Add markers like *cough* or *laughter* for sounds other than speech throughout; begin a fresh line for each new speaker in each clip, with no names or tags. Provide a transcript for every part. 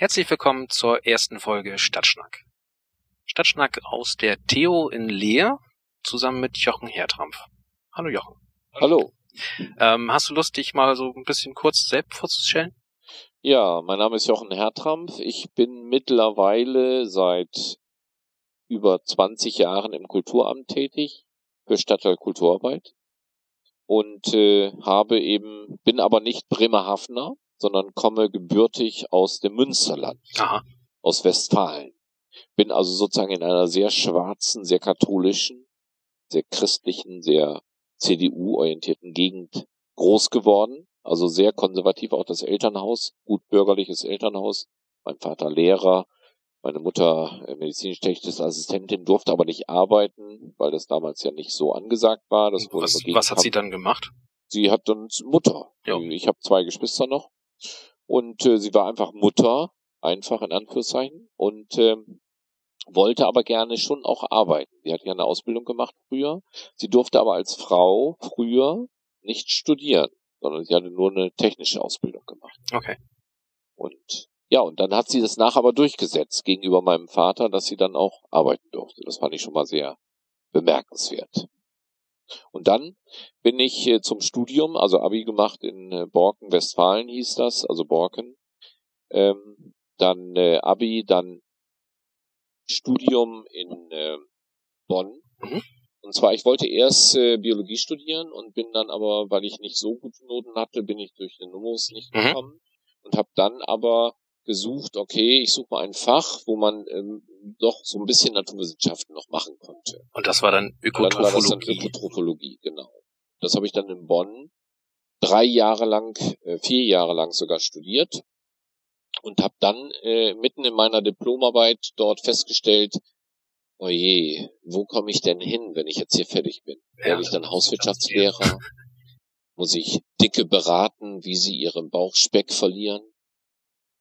Herzlich willkommen zur ersten Folge Stadtschnack. Stadtschnack aus der Theo in Leer zusammen mit Jochen Hertrampf. Hallo Jochen.
Hallo.
Ähm, hast du Lust, dich mal so ein bisschen kurz selbst vorzustellen?
Ja, mein Name ist Jochen Hertrampf. Ich bin mittlerweile seit über 20 Jahren im Kulturamt tätig für Stadtteil Kulturarbeit und äh, habe eben bin aber nicht Bremerhavener, sondern komme gebürtig aus dem Münsterland,
Aha.
aus Westfalen. Bin also sozusagen in einer sehr schwarzen, sehr katholischen, sehr christlichen, sehr CDU-orientierten Gegend groß geworden. Also sehr konservativ auch das Elternhaus, gut bürgerliches Elternhaus. Mein Vater Lehrer, meine Mutter äh, medizinisch-technische Assistentin, durfte aber nicht arbeiten, weil das damals ja nicht so angesagt war.
Was, was hat sie dann gemacht?
Sie hat dann Mutter.
Ja.
Ich habe zwei Geschwister noch. Und äh, sie war einfach Mutter, einfach in Anführungszeichen, und ähm, wollte aber gerne schon auch arbeiten. Sie hat ja eine Ausbildung gemacht früher. Sie durfte aber als Frau früher nicht studieren, sondern sie hatte nur eine technische Ausbildung gemacht.
Okay.
Und ja, und dann hat sie das nach aber durchgesetzt gegenüber meinem Vater, dass sie dann auch arbeiten durfte. Das fand ich schon mal sehr bemerkenswert. Und dann bin ich äh, zum Studium, also Abi gemacht in äh, Borken, Westfalen hieß das, also Borken. Ähm, dann äh, Abi, dann Studium in äh, Bonn.
Mhm.
Und zwar, ich wollte erst äh, Biologie studieren und bin dann aber, weil ich nicht so gute Noten hatte, bin ich durch den Numerus nicht
Mhm.
gekommen und habe dann aber gesucht, okay, ich suche mal ein Fach, wo man ähm, doch so ein bisschen Naturwissenschaften noch machen konnte.
Und das war dann
Und Dann war das dann
Ökotrophologie.
Ökotrophologie, genau. Das habe ich dann in Bonn drei Jahre lang, äh, vier Jahre lang sogar studiert und habe dann äh, mitten in meiner Diplomarbeit dort festgestellt, oh je, wo komme ich denn hin, wenn ich jetzt hier fertig bin?
Ja.
Werde ich dann Hauswirtschaftslehrer? Muss ich Dicke beraten, wie sie ihren Bauchspeck verlieren?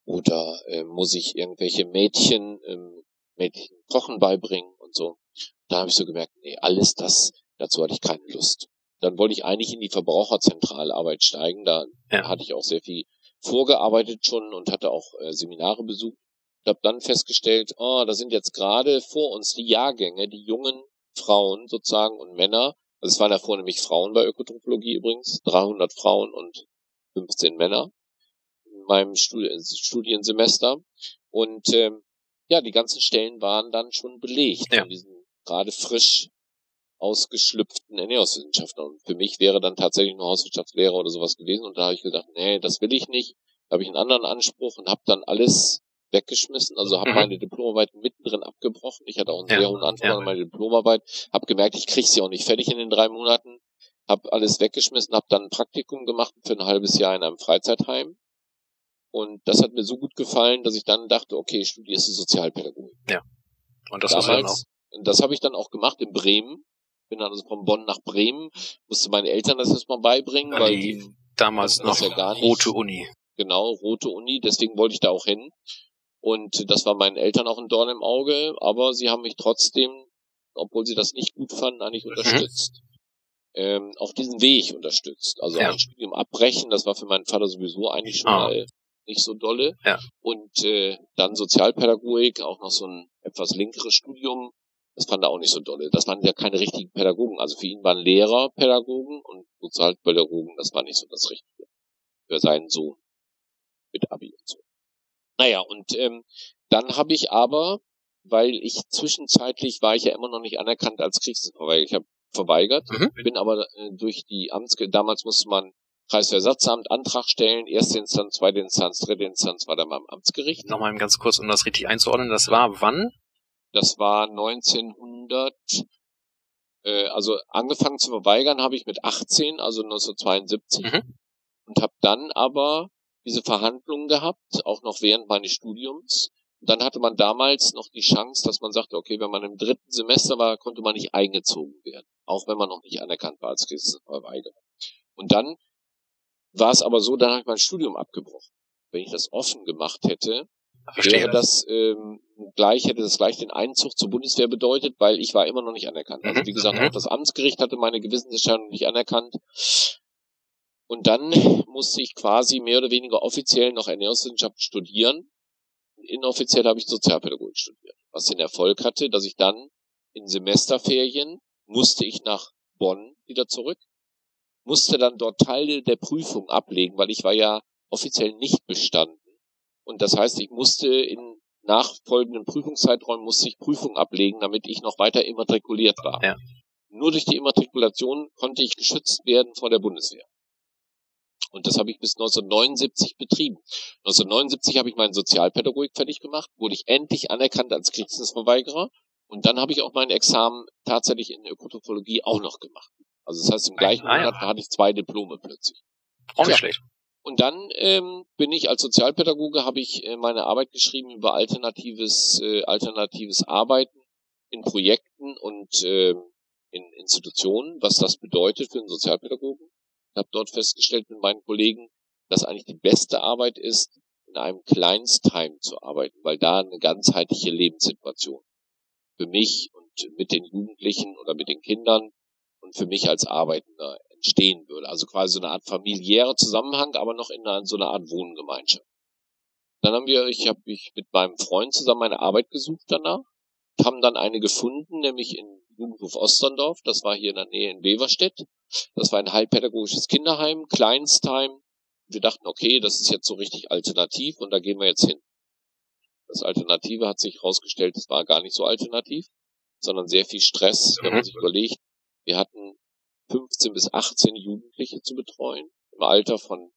Oder äh, muss ich irgendwelche Mädchen, ähm, Mädchen Kochen beibringen und so? Da habe ich so gemerkt, nee, alles das, dazu hatte ich keine Lust. Dann wollte ich eigentlich in die Verbraucherzentralarbeit steigen. Da
Ja.
hatte ich auch sehr viel vorgearbeitet schon und hatte auch äh, Seminare besucht. Und habe dann festgestellt, oh, da sind jetzt gerade vor uns die Jahrgänge, die jungen Frauen sozusagen und Männer. Also es waren ja vornehmlich Frauen bei Ökotrophologie übrigens, 300 Frauen und 15 Männer in meinem Studi Studiensemester. Und ähm, ja, die ganzen Stellen waren dann schon belegt
Ja.
von diesen gerade frisch ausgeschlüpften Ernährungswissenschaftlern. Und für mich wäre dann tatsächlich nur Hauswirtschaftslehrer oder sowas gewesen. Und da habe ich gedacht, nee, das will ich nicht. Da habe ich einen anderen Anspruch und habe dann alles weggeschmissen. Also habe
Mhm.
meine Diplomarbeit mittendrin abgebrochen. Ich hatte auch einen
Ja,
sehr hohen Anspruch
ja.
an meine Diplomarbeit. Habe gemerkt, ich kriege sie auch nicht fertig in den drei Monaten. Habe alles weggeschmissen, habe dann ein Praktikum gemacht für ein halbes Jahr in einem Freizeitheim. Und das hat mir so gut gefallen, dass ich dann dachte, okay, studierst du Sozialpädagogik.
Und das dann auch.
Damals, das habe ich dann auch gemacht in Bremen. Bin dann also von Bonn nach Bremen, musste meine Eltern das erstmal beibringen,
An
weil
die
die,
damals noch
ja gar nicht.
Rote Uni.
genau, rote Uni, deswegen wollte ich da auch hin. Und das war meinen Eltern auch ein Dorn im Auge, aber sie haben mich trotzdem, obwohl sie das nicht gut fanden, eigentlich
Mhm.
unterstützt. Ähm, auf diesen Weg unterstützt. Also
Ja.
ein Studium abbrechen, das war für meinen Vater sowieso eigentlich schon
Ah.
mal nicht so dolle.
Ja.
Und äh, dann Sozialpädagogik, auch noch so ein etwas linkeres Studium, das fand er auch nicht so dolle. Das waren ja keine richtigen Pädagogen. Also für ihn waren Lehrer Pädagogen und Sozialpädagogen, das war nicht so das Richtige für seinen Sohn mit Abi und so. Naja, und ähm, dann habe ich aber, weil ich zwischenzeitlich war ich ja immer noch nicht anerkannt als Kriegsdienstverweigerer. Ich habe verweigert,
Mhm.
bin aber äh, durch die Amts damals musste man Kreisversatzamt Antrag stellen, erste Instanz, zweite Instanz, dritte Instanz war dann beim Amtsgericht.
Nochmal ganz kurz, um das richtig einzuordnen. Das war wann?
Das war 1900, äh, also angefangen zu verweigern habe ich mit 18, also 1972
Mhm.
und habe dann aber diese Verhandlungen gehabt, auch noch während meines Studiums. Und dann hatte man damals noch die Chance, dass man sagte, okay, wenn man im dritten Semester war, konnte man nicht eingezogen werden, auch wenn man noch nicht anerkannt war als Kriegsverweigerer. Und dann war es aber so, dann habe ich mein Studium abgebrochen. Wenn ich das offen gemacht hätte,
Verstehe.
wäre das ähm, gleich, hätte das gleich den Einzug zur Bundeswehr bedeutet, weil ich war immer noch nicht anerkannt. Also
Mhm,
wie gesagt,
mhm.
auch das Amtsgericht hatte meine Gewissensentscheidung nicht anerkannt. Und dann musste ich quasi mehr oder weniger offiziell noch Ernährungswissenschaft studieren inoffiziell habe ich Sozialpädagogik studiert. Was den Erfolg hatte, dass ich dann in Semesterferien musste ich nach Bonn wieder zurück, musste dann dort Teile der Prüfung ablegen, weil ich war ja offiziell nicht bestanden. Und das heißt, ich musste in nachfolgenden Prüfungszeiträumen musste ich Prüfung ablegen, damit ich noch weiter immatrikuliert war. Ja. Nur durch die Immatrikulation konnte ich geschützt werden vor der Bundeswehr. Und das habe ich bis 1979 betrieben. 1979 habe ich meinen Sozialpädagogik fertig gemacht, wurde ich endlich anerkannt als Kriegsdienstverweigerer. Und dann habe ich auch mein Examen tatsächlich in Ökotrophologie auch noch gemacht. Also das heißt, im gleichen ah, Monat ja. hatte ich zwei Diplome plötzlich.
Auch nicht ja. schlecht.
Und dann ähm, bin ich als Sozialpädagoge, habe ich äh, meine Arbeit geschrieben über alternatives, äh, alternatives Arbeiten in Projekten und äh, in Institutionen, was das bedeutet für einen Sozialpädagogen. Ich habe dort festgestellt mit meinen Kollegen, dass eigentlich die beste Arbeit ist, in einem Kleinstheim zu arbeiten, weil da eine ganzheitliche Lebenssituation für mich und mit den Jugendlichen oder mit den Kindern und für mich als Arbeitender entstehen würde. Also quasi so eine Art familiärer Zusammenhang, aber noch in einer, so einer Art Wohngemeinschaft. Dann haben wir, ich habe mich mit meinem Freund zusammen eine Arbeit gesucht danach, haben dann eine gefunden, nämlich in Jugendhof Osterndorf, das war hier in der Nähe in Beverstedt. Das war ein halbpädagogisches Kinderheim, Kleinstheim. Wir dachten, okay, das ist jetzt so richtig alternativ und da gehen wir jetzt hin. Das Alternative hat sich herausgestellt, es war gar nicht so alternativ, sondern sehr viel Stress, wenn man mhm. sich überlegt. Wir hatten 15 bis 18 Jugendliche zu betreuen, im Alter von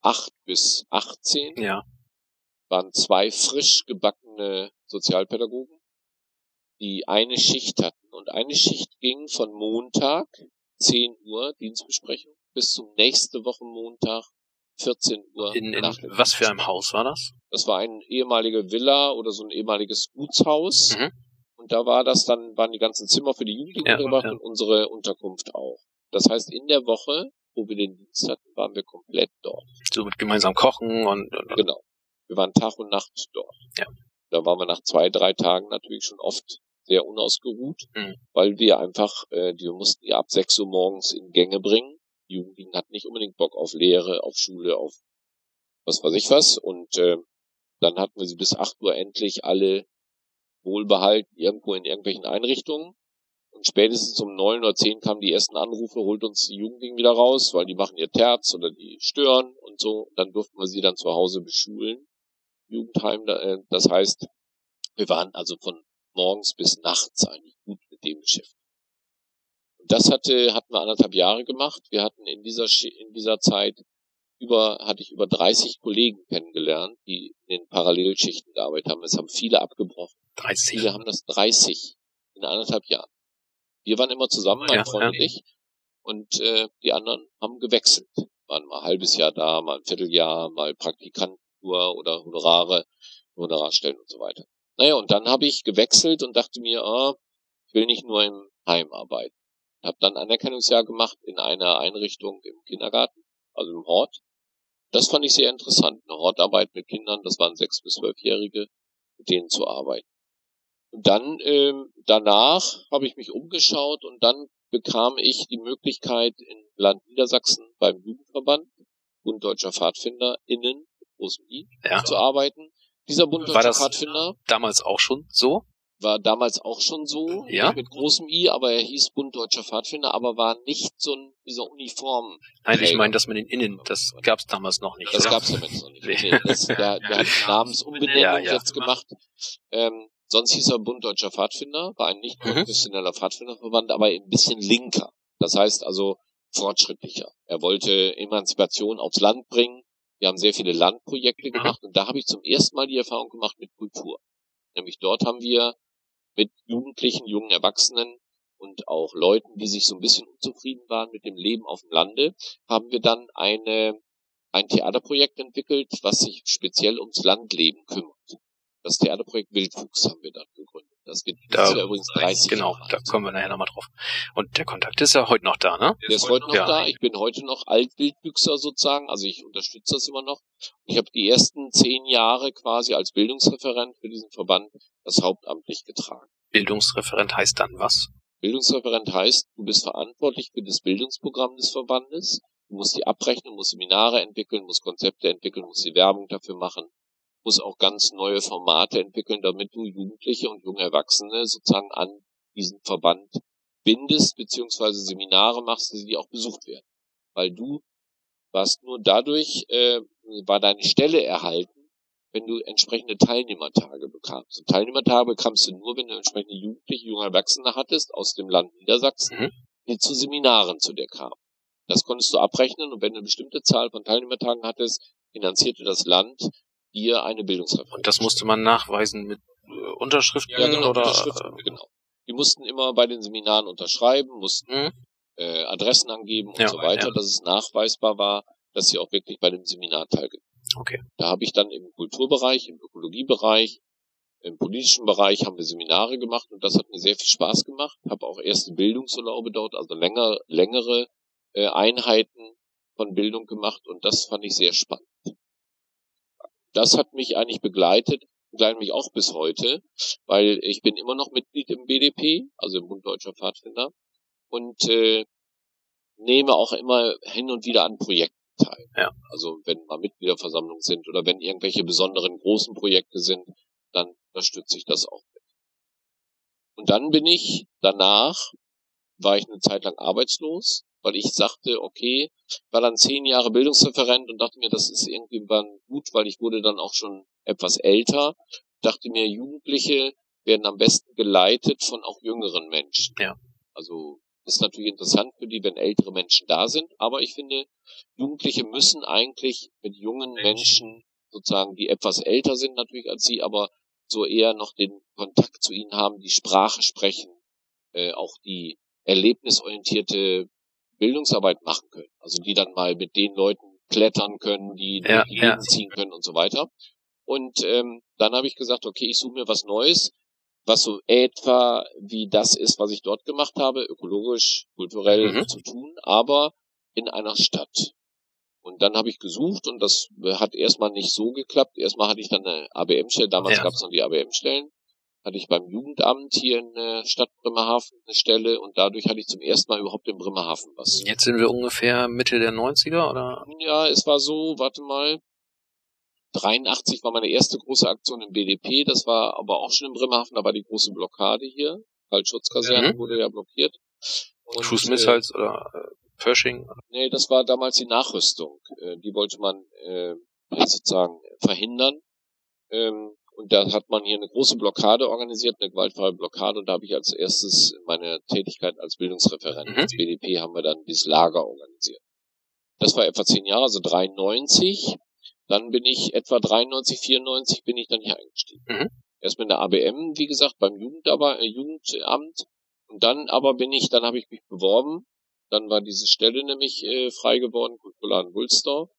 8 bis 18.
Ja.
Waren zwei frisch gebackene Sozialpädagogen, die eine Schicht hatten. Und eine Schicht ging von Montag, 10 Uhr, Dienstbesprechung, bis zum nächste Woche Montag, 14 Uhr.
In, in was für einem Haus war das?
Das war ein ehemalige Villa oder so ein ehemaliges Gutshaus. Mhm. Und da war das dann, waren die ganzen Zimmer für die Jugendlichen ja, gemacht ja. und unsere Unterkunft auch. Das heißt, in der Woche, wo wir den Dienst hatten, waren wir komplett dort.
So mit gemeinsam kochen und, und
genau. Wir waren Tag und Nacht dort.
Ja.
Da waren wir nach zwei, drei Tagen natürlich schon oft sehr unausgeruht, mhm. weil wir einfach, äh, wir mussten ja ab sechs Uhr morgens in Gänge bringen. Die Jugendlichen hatten nicht unbedingt Bock auf Lehre, auf Schule, auf was weiß ich was. Und äh, dann hatten wir sie bis acht Uhr endlich alle wohlbehalten irgendwo in irgendwelchen Einrichtungen. Und spätestens um neun oder zehn kamen die ersten Anrufe, holt uns die Jugendlichen wieder raus, weil die machen ihr Terz oder die stören und so. dann durften wir sie dann zu Hause beschulen. Jugendheim, äh, das heißt, wir waren also von morgens bis nachts eigentlich gut mit dem beschäftigt. Und das hatte, hatten wir anderthalb Jahre gemacht. Wir hatten in dieser, in dieser Zeit über, hatte ich über 30 Kollegen kennengelernt, die in den Parallelschichten gearbeitet haben. Es haben viele abgebrochen.
30?
Viele haben das 30 in anderthalb Jahren. Wir waren immer zusammen, mein ja, Freund ja. und ich. Und äh, die anderen haben gewechselt. Waren mal ein halbes Jahr da, mal ein Vierteljahr, mal Praktikantur oder Honorare, Honorarstellen und so weiter. Naja, und dann habe ich gewechselt und dachte mir, ah, ich will nicht nur im Heim arbeiten. Habe dann Anerkennungsjahr gemacht in einer Einrichtung im Kindergarten, also im Hort. Das fand ich sehr interessant. Eine Hortarbeit mit Kindern, das waren sechs bis zwölfjährige, mit denen zu arbeiten. Und dann ähm, danach habe ich mich umgeschaut und dann bekam ich die Möglichkeit in Land Niedersachsen beim Jugendverband Bund Deutscher Pfadfinder innen großem I ja. zu arbeiten. Dieser Bund Deutscher Pfadfinder
damals auch schon so?
War damals auch schon so
ja?
mit großem I, aber er hieß Bund Deutscher Pfadfinder, aber war nicht so ein dieser Uniform.
Nein, ich meine, das mit den Innen, das gab es damals noch nicht.
Das gab es damals noch nicht. *laughs* Nee, das, der, der hat Namensumbenennung ja, ja. jetzt gemacht. Ähm, Sonst hieß er Bund Deutscher Pfadfinder, war ein nicht mhm. professioneller mhm. Pfadfinderverband, aber ein bisschen linker. Das heißt also fortschrittlicher. Er wollte Emanzipation aufs Land bringen. Wir haben sehr viele Landprojekte mhm. gemacht und da habe ich zum ersten Mal die Erfahrung gemacht mit Kultur. Nämlich dort haben wir mit Jugendlichen, jungen Erwachsenen und auch Leuten, die sich so ein bisschen unzufrieden waren mit dem Leben auf dem Lande, haben wir dann eine, ein Theaterprojekt entwickelt, was sich speziell ums Landleben kümmert. Das Theaterprojekt Wildwuchs haben wir dann gegründet. Das wird
da, ja übrigens 30 Genau, Jahre da kommen wir nachher nochmal drauf. Und der Kontakt ist ja heute noch da, ne?
Der ist heute noch ja. da. Ich bin heute noch Altwildwüchser sozusagen, also ich unterstütze das immer noch. Ich habe die ersten zehn Jahre quasi als Bildungsreferent für diesen Verband das hauptamtlich getragen.
Bildungsreferent heißt dann was?
Bildungsreferent heißt, du bist verantwortlich für das Bildungsprogramm des Verbandes. Du musst die abrechnen, musst Seminare entwickeln, musst Konzepte entwickeln, musst die Werbung dafür machen, muss auch ganz neue Formate entwickeln, damit du Jugendliche und junge Erwachsene sozusagen an diesen Verband bindest, beziehungsweise Seminare machst, die auch besucht werden. Weil du warst nur dadurch, äh, war deine Stelle erhalten, wenn du entsprechende Teilnehmertage bekamst. Und Teilnehmertage bekamst du nur, wenn du entsprechende Jugendliche, junge Erwachsene hattest aus dem Land Niedersachsen, mhm. die zu Seminaren zu dir kamen. Das konntest du abrechnen und wenn du eine bestimmte Zahl von Teilnehmertagen hattest, finanzierte das Land dir eine Bildungsreferenz.
Und das musste man nachweisen mit äh, Unterschriften ja,
genau,
oder?
Unterschriften, genau. Die mussten immer bei den Seminaren unterschreiben, mussten mhm. äh, Adressen angeben und ja, so weiter, ja. dass es nachweisbar war, dass sie auch wirklich bei dem Seminar teilgenommen
Okay.
Da habe ich dann im Kulturbereich, im Ökologiebereich, im politischen Bereich haben wir Seminare gemacht und das hat mir sehr viel Spaß gemacht. Habe auch erste Bildungsurlaube dort, also länger, längere äh, Einheiten von Bildung gemacht und das fand ich sehr spannend. Das hat mich eigentlich begleitet, begleitet mich auch bis heute, weil ich bin immer noch Mitglied im BDP, also im Bund Deutscher Pfadfinder und äh, nehme auch immer hin und wieder an Projekten teil.
Ja.
Also wenn mal Mitgliederversammlungen sind oder wenn irgendwelche besonderen großen Projekte sind, dann unterstütze ich das auch mit. Und dann bin ich danach, war ich eine Zeit lang arbeitslos, weil ich sagte, okay, war dann zehn Jahre Bildungsreferent und dachte mir, das ist irgendwie gut, weil ich wurde dann auch schon etwas älter. Dachte mir, Jugendliche werden am besten geleitet von auch jüngeren Menschen.
Ja.
Also ist natürlich interessant für die, wenn ältere Menschen da sind, aber ich finde, Jugendliche müssen eigentlich mit jungen Menschen sozusagen, die etwas älter sind natürlich als sie, aber so eher noch den Kontakt zu ihnen haben, die Sprache sprechen, äh, auch die erlebnisorientierte Bildungsarbeit machen können. Also die dann mal mit den Leuten klettern können, die
ja,
die
ja.
ziehen können und so weiter. Und ähm, dann habe ich gesagt, okay, ich suche mir was Neues, was so etwa wie das ist, was ich dort gemacht habe, ökologisch, kulturell mhm. zu tun, aber in einer Stadt. Und dann habe ich gesucht und das hat erstmal nicht so geklappt. Erstmal hatte ich dann eine ABM-Stelle, damals ja. gab es noch die ABM-Stellen hatte ich beim Jugendamt hier in der Stadt Bremerhaven eine Stelle und dadurch hatte ich zum ersten Mal überhaupt in Bremerhaven was.
Jetzt sind wir ungefähr Mitte der 90er, oder?
Ja, es war so, warte mal, 83 war meine erste große Aktion im BDP, das war aber auch schon in Bremerhaven, da war die große Blockade hier. Waldschutzkaserne mhm. wurde ja blockiert.
Und, Cruise Missiles äh, oder äh, Pershing?
Nee, das war damals die Nachrüstung. Äh, die wollte man äh, sozusagen verhindern. Ähm, und da hat man hier eine große Blockade organisiert, eine gewaltfreie Blockade. Und da habe ich als erstes meine Tätigkeit als Bildungsreferent, mhm. als BDP, haben wir dann dieses Lager organisiert. Das war etwa zehn Jahre, also 93. Dann bin ich etwa 93, 94 bin ich dann hier eingestiegen. Mhm. Erst mit der ABM, wie gesagt, beim Jugendaber, äh, Jugendamt. Und dann aber bin ich, dann habe ich mich beworben. Dann war diese Stelle nämlich äh, frei geworden, Kulturladen Wulsdorf.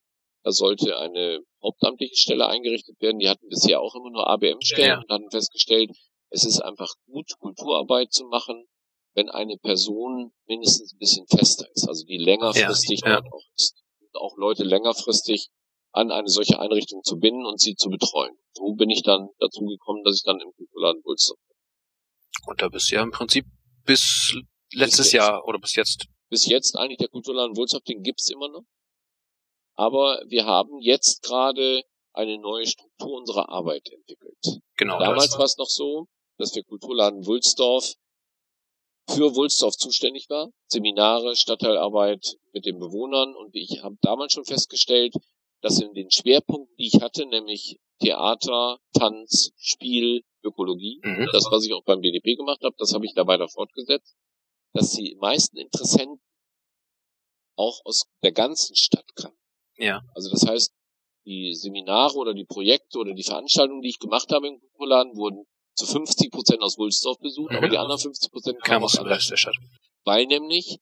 Da sollte eine hauptamtliche Stelle eingerichtet werden. Die hatten bisher auch immer nur ABM-Stellen ja. und hatten festgestellt, es ist einfach gut, Kulturarbeit zu machen, wenn eine Person mindestens ein bisschen fester ist, also die längerfristig ja, ja. dort auch ist. Und auch Leute längerfristig an eine solche Einrichtung zu binden und sie zu betreuen. So bin ich dann dazu gekommen, dass ich dann im Kulturladen Wulstorf bin.
Und da bist du ja im Prinzip bis letztes bis Jahr oder bis jetzt.
Bis jetzt eigentlich der Kulturladen Wulstorf, den gibt's immer noch. Aber wir haben jetzt gerade eine neue Struktur unserer Arbeit entwickelt.
Genau.
Damals war es noch so, dass der Kulturladen Wulsdorf für Wulsdorf zuständig war. Seminare, Stadtteilarbeit mit den Bewohnern. Und ich habe damals schon festgestellt, dass in den Schwerpunkten, die ich hatte, nämlich Theater, Tanz, Spiel, Ökologie, mhm. das, was ich auch beim BDP gemacht habe, das habe ich da weiter fortgesetzt, dass die meisten Interessenten auch aus der ganzen Stadt kamen.
Ja.
Also das heißt, die Seminare oder die Projekte oder die Veranstaltungen, die ich gemacht habe im Kulturladen, wurden zu 50 Prozent aus Wulsdorf besucht, mhm. aber die anderen 50 Prozent kamen aus dem Rest der Stadt. Weil nämlich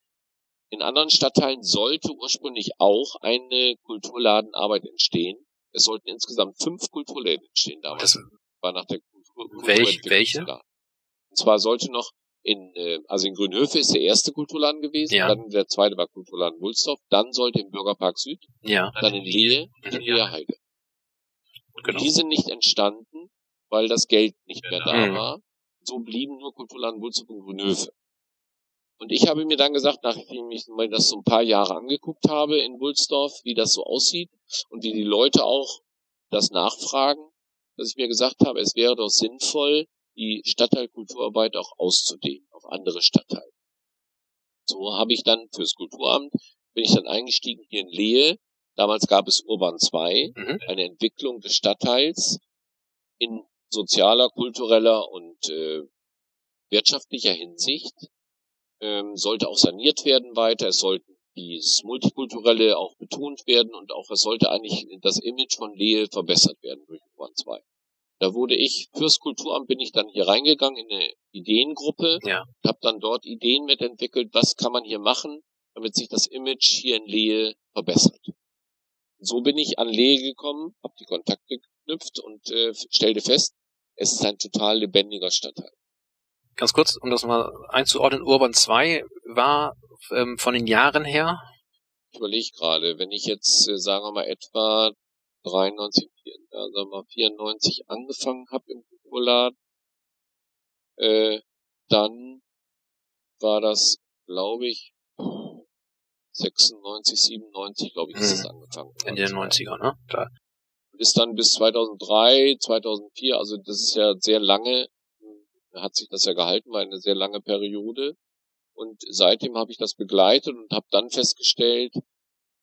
in anderen Stadtteilen sollte ursprünglich auch eine Kulturladenarbeit entstehen. Es sollten insgesamt fünf Kulturläden entstehen damals. Das war nach der
Kultur Welch, welche?
Und zwar sollte noch in, äh, also in Grünhöfe ist der erste Kulturladen gewesen, ja. dann der zweite war Kulturladen Wulstorf, dann sollte im Bürgerpark Süd,
ja.
dann in Lehe und in Leerheide. Genau. Die sind nicht entstanden, weil das Geld nicht mehr da mhm. war. So blieben nur Kulturladen Wulstorf und Grünhöfe. Und ich habe mir dann gesagt, nachdem ich mir das so ein paar Jahre angeguckt habe in Wulsdorf, wie das so aussieht und wie die Leute auch das nachfragen, dass ich mir gesagt habe, es wäre doch sinnvoll, die Stadtteilkulturarbeit auch auszudehnen auf andere Stadtteile. So habe ich dann fürs Kulturamt, bin ich dann eingestiegen hier in Lehe. Damals gab es Urban 2, mhm. eine Entwicklung des Stadtteils in sozialer, kultureller und äh, wirtschaftlicher Hinsicht. Ähm, sollte auch saniert werden weiter. Es sollten dieses Multikulturelle auch betont werden und auch es sollte eigentlich das Image von Lehe verbessert werden durch Urban 2. Da wurde ich, fürs Kulturamt bin ich dann hier reingegangen in eine Ideengruppe,
ja.
habe dann dort Ideen mitentwickelt, was kann man hier machen, damit sich das Image hier in Lehe verbessert. So bin ich an Lehe gekommen, habe die Kontakte geknüpft und äh, stellte fest, es ist ein total lebendiger Stadtteil.
Ganz kurz, um das mal einzuordnen, Urban 2 war ähm, von den Jahren her?
Ich überlege gerade, wenn ich jetzt, äh, sagen wir mal, etwa 93, ja, sagen wir mal 94 angefangen habe im Kulturladen, äh, dann war das, glaube ich, 96, 97, glaube ich, ist es hm. angefangen.
In den 90er, ne? Klar.
Ist dann bis 2003, 2004, also das ist ja sehr lange, hat sich das ja gehalten, war eine sehr lange Periode. Und seitdem habe ich das begleitet und habe dann festgestellt,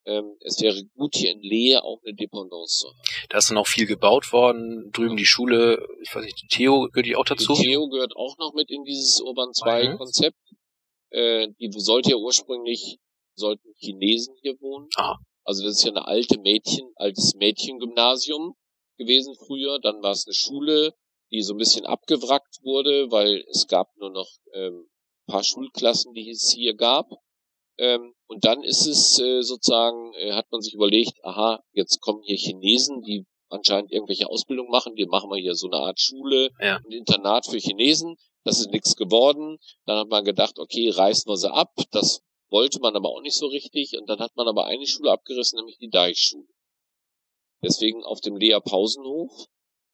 ähm, es wäre gut, hier in Lehe auch eine Dependance zu haben.
Da ist dann auch viel gebaut worden. Drüben die Schule, ich weiß nicht, die Theo gehört die auch dazu?
Die Theo gehört auch noch mit in dieses Urban 2 Konzept. Äh, die sollte ja ursprünglich, sollten Chinesen hier wohnen.
Aha.
Also das ist ja eine alte Mädchen, altes Mädchengymnasium gewesen früher. Dann war es eine Schule, die so ein bisschen abgewrackt wurde, weil es gab nur noch ähm, paar Schulklassen, die es hier gab. Ähm, und dann ist es äh, sozusagen, äh, hat man sich überlegt, aha, jetzt kommen hier Chinesen, die anscheinend irgendwelche Ausbildung machen, die machen wir hier so eine Art Schule,
ja.
ein Internat für Chinesen. Das ist nichts geworden. Dann hat man gedacht, okay, reißen wir sie ab. Das wollte man aber auch nicht so richtig. Und dann hat man aber eine Schule abgerissen, nämlich die Deichschule. Deswegen auf dem Lea Pausenhof.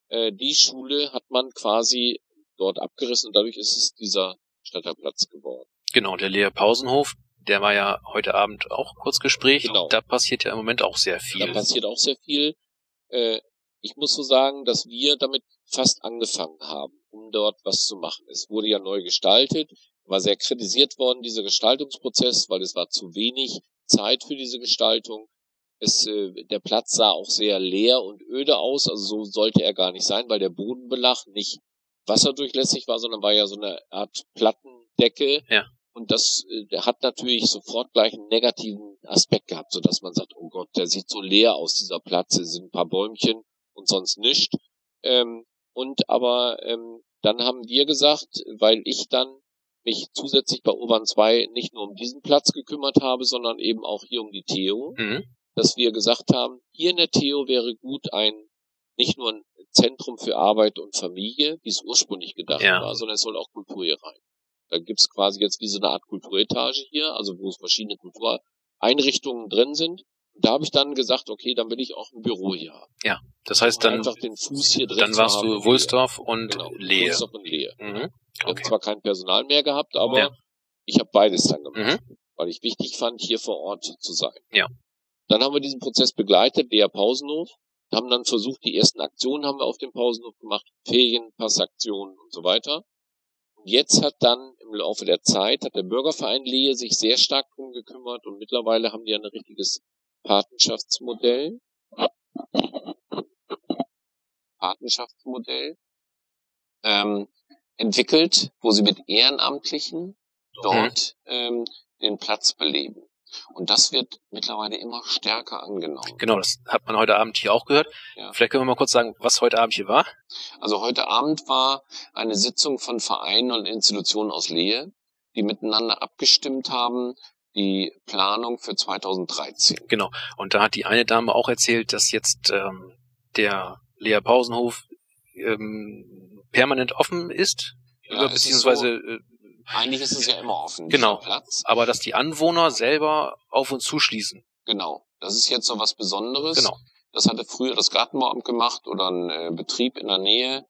Äh, die Schule hat man quasi dort abgerissen und dadurch ist es dieser Stadtteilplatz geworden.
Genau, der Lea Pausenhof, der war ja heute Abend auch kurz Gespräch. Genau. Da passiert ja im Moment auch sehr viel.
Da passiert auch sehr viel. Äh, ich muss so sagen, dass wir damit fast angefangen haben, um dort was zu machen. Es wurde ja neu gestaltet, war sehr kritisiert worden, dieser Gestaltungsprozess, weil es war zu wenig Zeit für diese Gestaltung. Es, äh, der Platz sah auch sehr leer und öde aus, also so sollte er gar nicht sein, weil der Bodenbelag nicht wasserdurchlässig war, sondern war ja so eine Art Plattendecke.
Ja.
Und das äh, hat natürlich sofort gleich einen negativen Aspekt gehabt, so dass man sagt, oh Gott, der sieht so leer aus, dieser Platz, es sind ein paar Bäumchen und sonst nichts. Ähm, und aber ähm, dann haben wir gesagt, weil ich dann mich zusätzlich bei Urban 2 nicht nur um diesen Platz gekümmert habe, sondern eben auch hier um die Theo,
mhm.
dass wir gesagt haben, hier in der Theo wäre gut ein, nicht nur ein Zentrum für Arbeit und Familie, wie es ursprünglich gedacht ja. war, sondern es soll auch Kultur hier rein. Da gibt's quasi jetzt wie so eine Art Kulturetage hier, also wo es verschiedene Kultureinrichtungen drin sind. Und da habe ich dann gesagt, okay, dann will ich auch ein Büro hier haben.
Ja, das heißt dann
einfach den Fuß hier drin.
Dann warst du Wulsdorf und genau, Lehe.
Wulsdorf und Lehe.
Mhm.
Ich habe zwar kein Personal mehr gehabt, aber ja. ich habe beides dann gemacht, mhm. weil ich wichtig fand, hier vor Ort zu sein.
Ja.
Dann haben wir diesen Prozess begleitet, der Pausenhof, haben dann versucht, die ersten Aktionen haben wir auf dem Pausenhof gemacht, Ferienpassaktionen und so weiter. Und jetzt hat dann im Laufe der Zeit, hat der Bürgerverein Lehe sich sehr stark drum gekümmert und mittlerweile haben die ein richtiges Patenschaftsmodell. Patenschaftsmodell ähm, entwickelt, wo sie mit Ehrenamtlichen dort mhm. ähm, den Platz beleben. Und das wird mittlerweile immer stärker angenommen.
Genau, das hat man heute Abend hier auch gehört. Ja. Vielleicht können wir mal kurz sagen, was heute Abend hier war.
Also heute Abend war eine Sitzung von Vereinen und Institutionen aus Lehe, die miteinander abgestimmt haben, die Planung für 2013.
Genau. Und da hat die eine Dame auch erzählt, dass jetzt ähm, der Lea Pausenhof ähm, permanent offen ist,
ja, beziehungsweise so, äh, eigentlich ist es ja immer offen.
Genau. Platz. Aber dass die Anwohner selber auf uns zuschließen.
Genau. Das ist jetzt so was Besonderes.
Genau.
Das hatte früher das Gartenbauamt gemacht oder ein äh, Betrieb in der Nähe.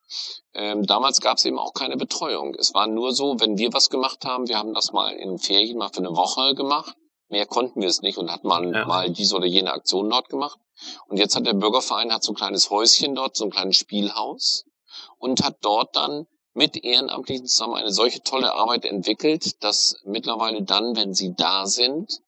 Ähm, damals gab es eben auch keine Betreuung. Es war nur so, wenn wir was gemacht haben, wir haben das mal in Ferien mal für eine Woche gemacht. Mehr konnten wir es nicht und hatten mal, ja. mal diese oder jene Aktion dort gemacht. Und jetzt hat der Bürgerverein hat so ein kleines Häuschen dort, so ein kleines Spielhaus und hat dort dann mit Ehrenamtlichen zusammen eine solche tolle Arbeit entwickelt, dass mittlerweile dann, wenn sie da sind,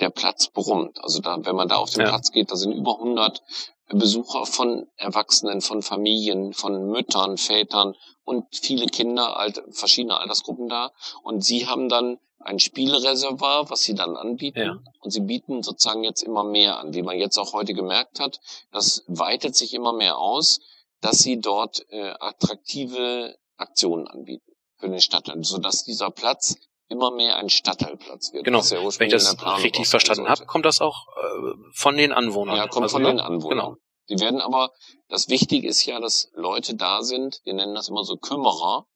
der Platz brummt. Also da, wenn man da auf den ja. Platz geht, da sind über 100 Besucher von Erwachsenen, von Familien, von Müttern, Vätern und viele Kinder, alte, verschiedene Altersgruppen da. Und sie haben dann ein Spielreservoir, was sie dann anbieten. Ja. Und sie bieten sozusagen jetzt immer mehr an, wie man jetzt auch heute gemerkt hat. Das weitet sich immer mehr aus, dass sie dort äh, attraktive Aktionen anbieten für den Stadtteil, sodass dieser Platz immer mehr ein Stadtteilplatz wird.
Genau. Ja Wenn ich das richtig verstanden habe, kommt das auch äh, von den Anwohnern.
Ja, kommt also, von den Anwohnern. Genau. Die werden aber, das Wichtige ist ja, dass Leute da sind, wir nennen das immer so Kümmerer,